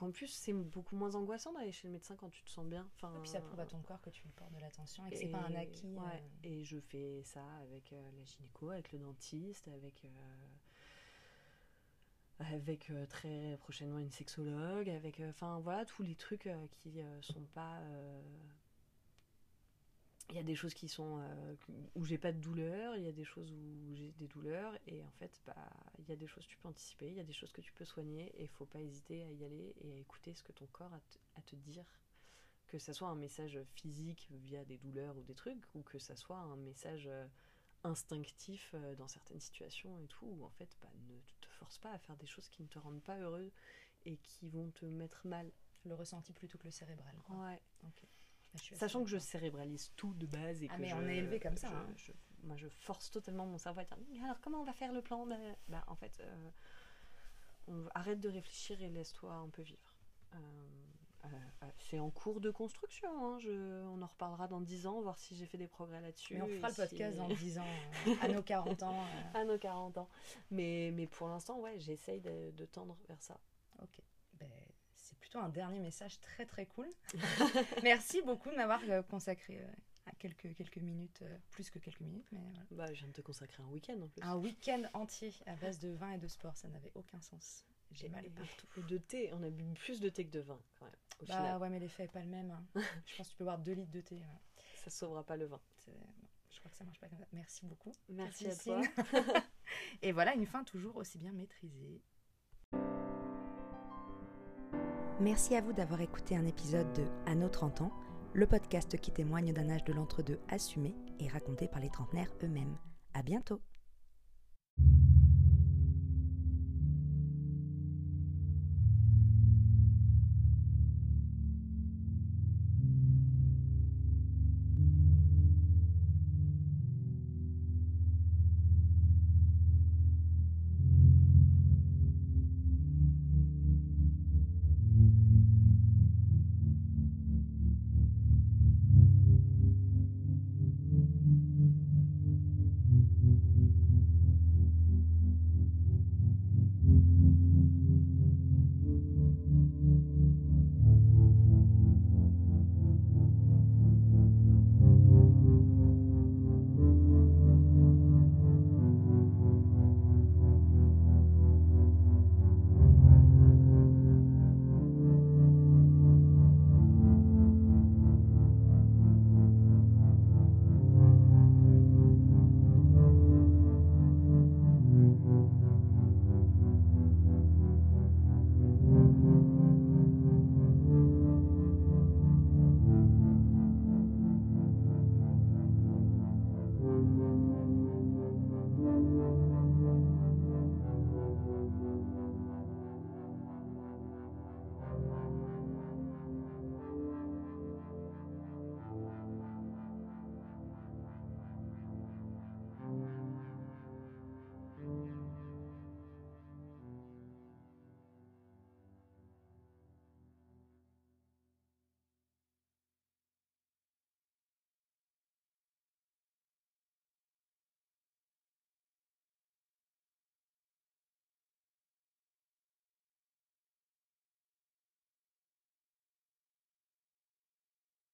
S4: qu'en plus c'est beaucoup moins angoissant d'aller chez le médecin quand tu te sens bien enfin
S1: Et puis ça prouve à ton corps que tu lui portes de l'attention et que c'est pas un acquis.
S4: ouais,
S1: euh,
S4: et je fais ça avec euh, la gynéco avec le dentiste avec euh, avec très prochainement une sexologue avec enfin voilà tous les trucs qui sont pas il y a des choses qui sont euh, où j'ai pas de douleur, il y a des choses où j'ai des douleurs et en fait bah il y a des choses que tu peux anticiper, il y a des choses que tu peux soigner et il faut pas hésiter à y aller et à écouter ce que ton corps a à te dire que ça soit un message physique via des douleurs ou des trucs ou que ça soit un message euh, instinctif euh, dans certaines situations et tout où en fait bah, ne te force pas à faire des choses qui ne te rendent pas heureux et qui vont te mettre mal.
S1: Le ressenti plutôt que le cérébral. quoi.
S4: Ouais. Sachant que je cérébralise tout de base et
S1: Ah,
S4: que
S1: mais
S4: je,
S1: on est élevé comme ça,
S4: je-
S1: hein.
S4: je- moi, je force totalement mon cerveau à dire alors comment on va faire le plan? Bah, bah, en fait, euh, on arrête de réfléchir et laisse-toi un peu vivre. Euh, euh, c'est en cours de construction. hein, je- on en reparlera dans 10 ans, voir si j'ai fait des progrès là-dessus.
S1: Mais on fera le podcast
S4: si-
S1: dans 10 [LAUGHS] ans, euh, à nos 40 ans. euh,
S4: à nos 40 ans. Mais, mais pour l'instant, ouais, j'essaye de, de tendre vers ça.
S1: Ok. Plutôt un dernier message très très cool. [LAUGHS] Merci beaucoup de m'avoir euh, consacré euh, à quelques, quelques minutes, euh, plus que quelques minutes, mais voilà.
S4: Bah, je viens de te consacrer un week-end en plus.
S1: Un week-end entier à base de vin et de sport, ça n'avait aucun sens. J'ai mal partout.
S4: Et de thé, on a bu plus de thé que de vin quand même. Au
S1: Bah
S4: final,
S1: ouais, mais l'effet est pas le même. hein. [LAUGHS] Je pense que tu peux boire 2 litres de thé.
S4: ça sauvera pas le vin.
S1: Je crois que ça marche pas comme ça. Merci beaucoup.
S4: Merci à
S1: Christine.
S4: toi. [LAUGHS]
S1: Et voilà, une fin toujours aussi bien maîtrisée. Merci à vous d'avoir écouté un épisode de À nos 30 ans, le podcast qui témoigne d'un âge de l'entre-deux assumé et raconté par les trentenaires eux-mêmes. À bientôt!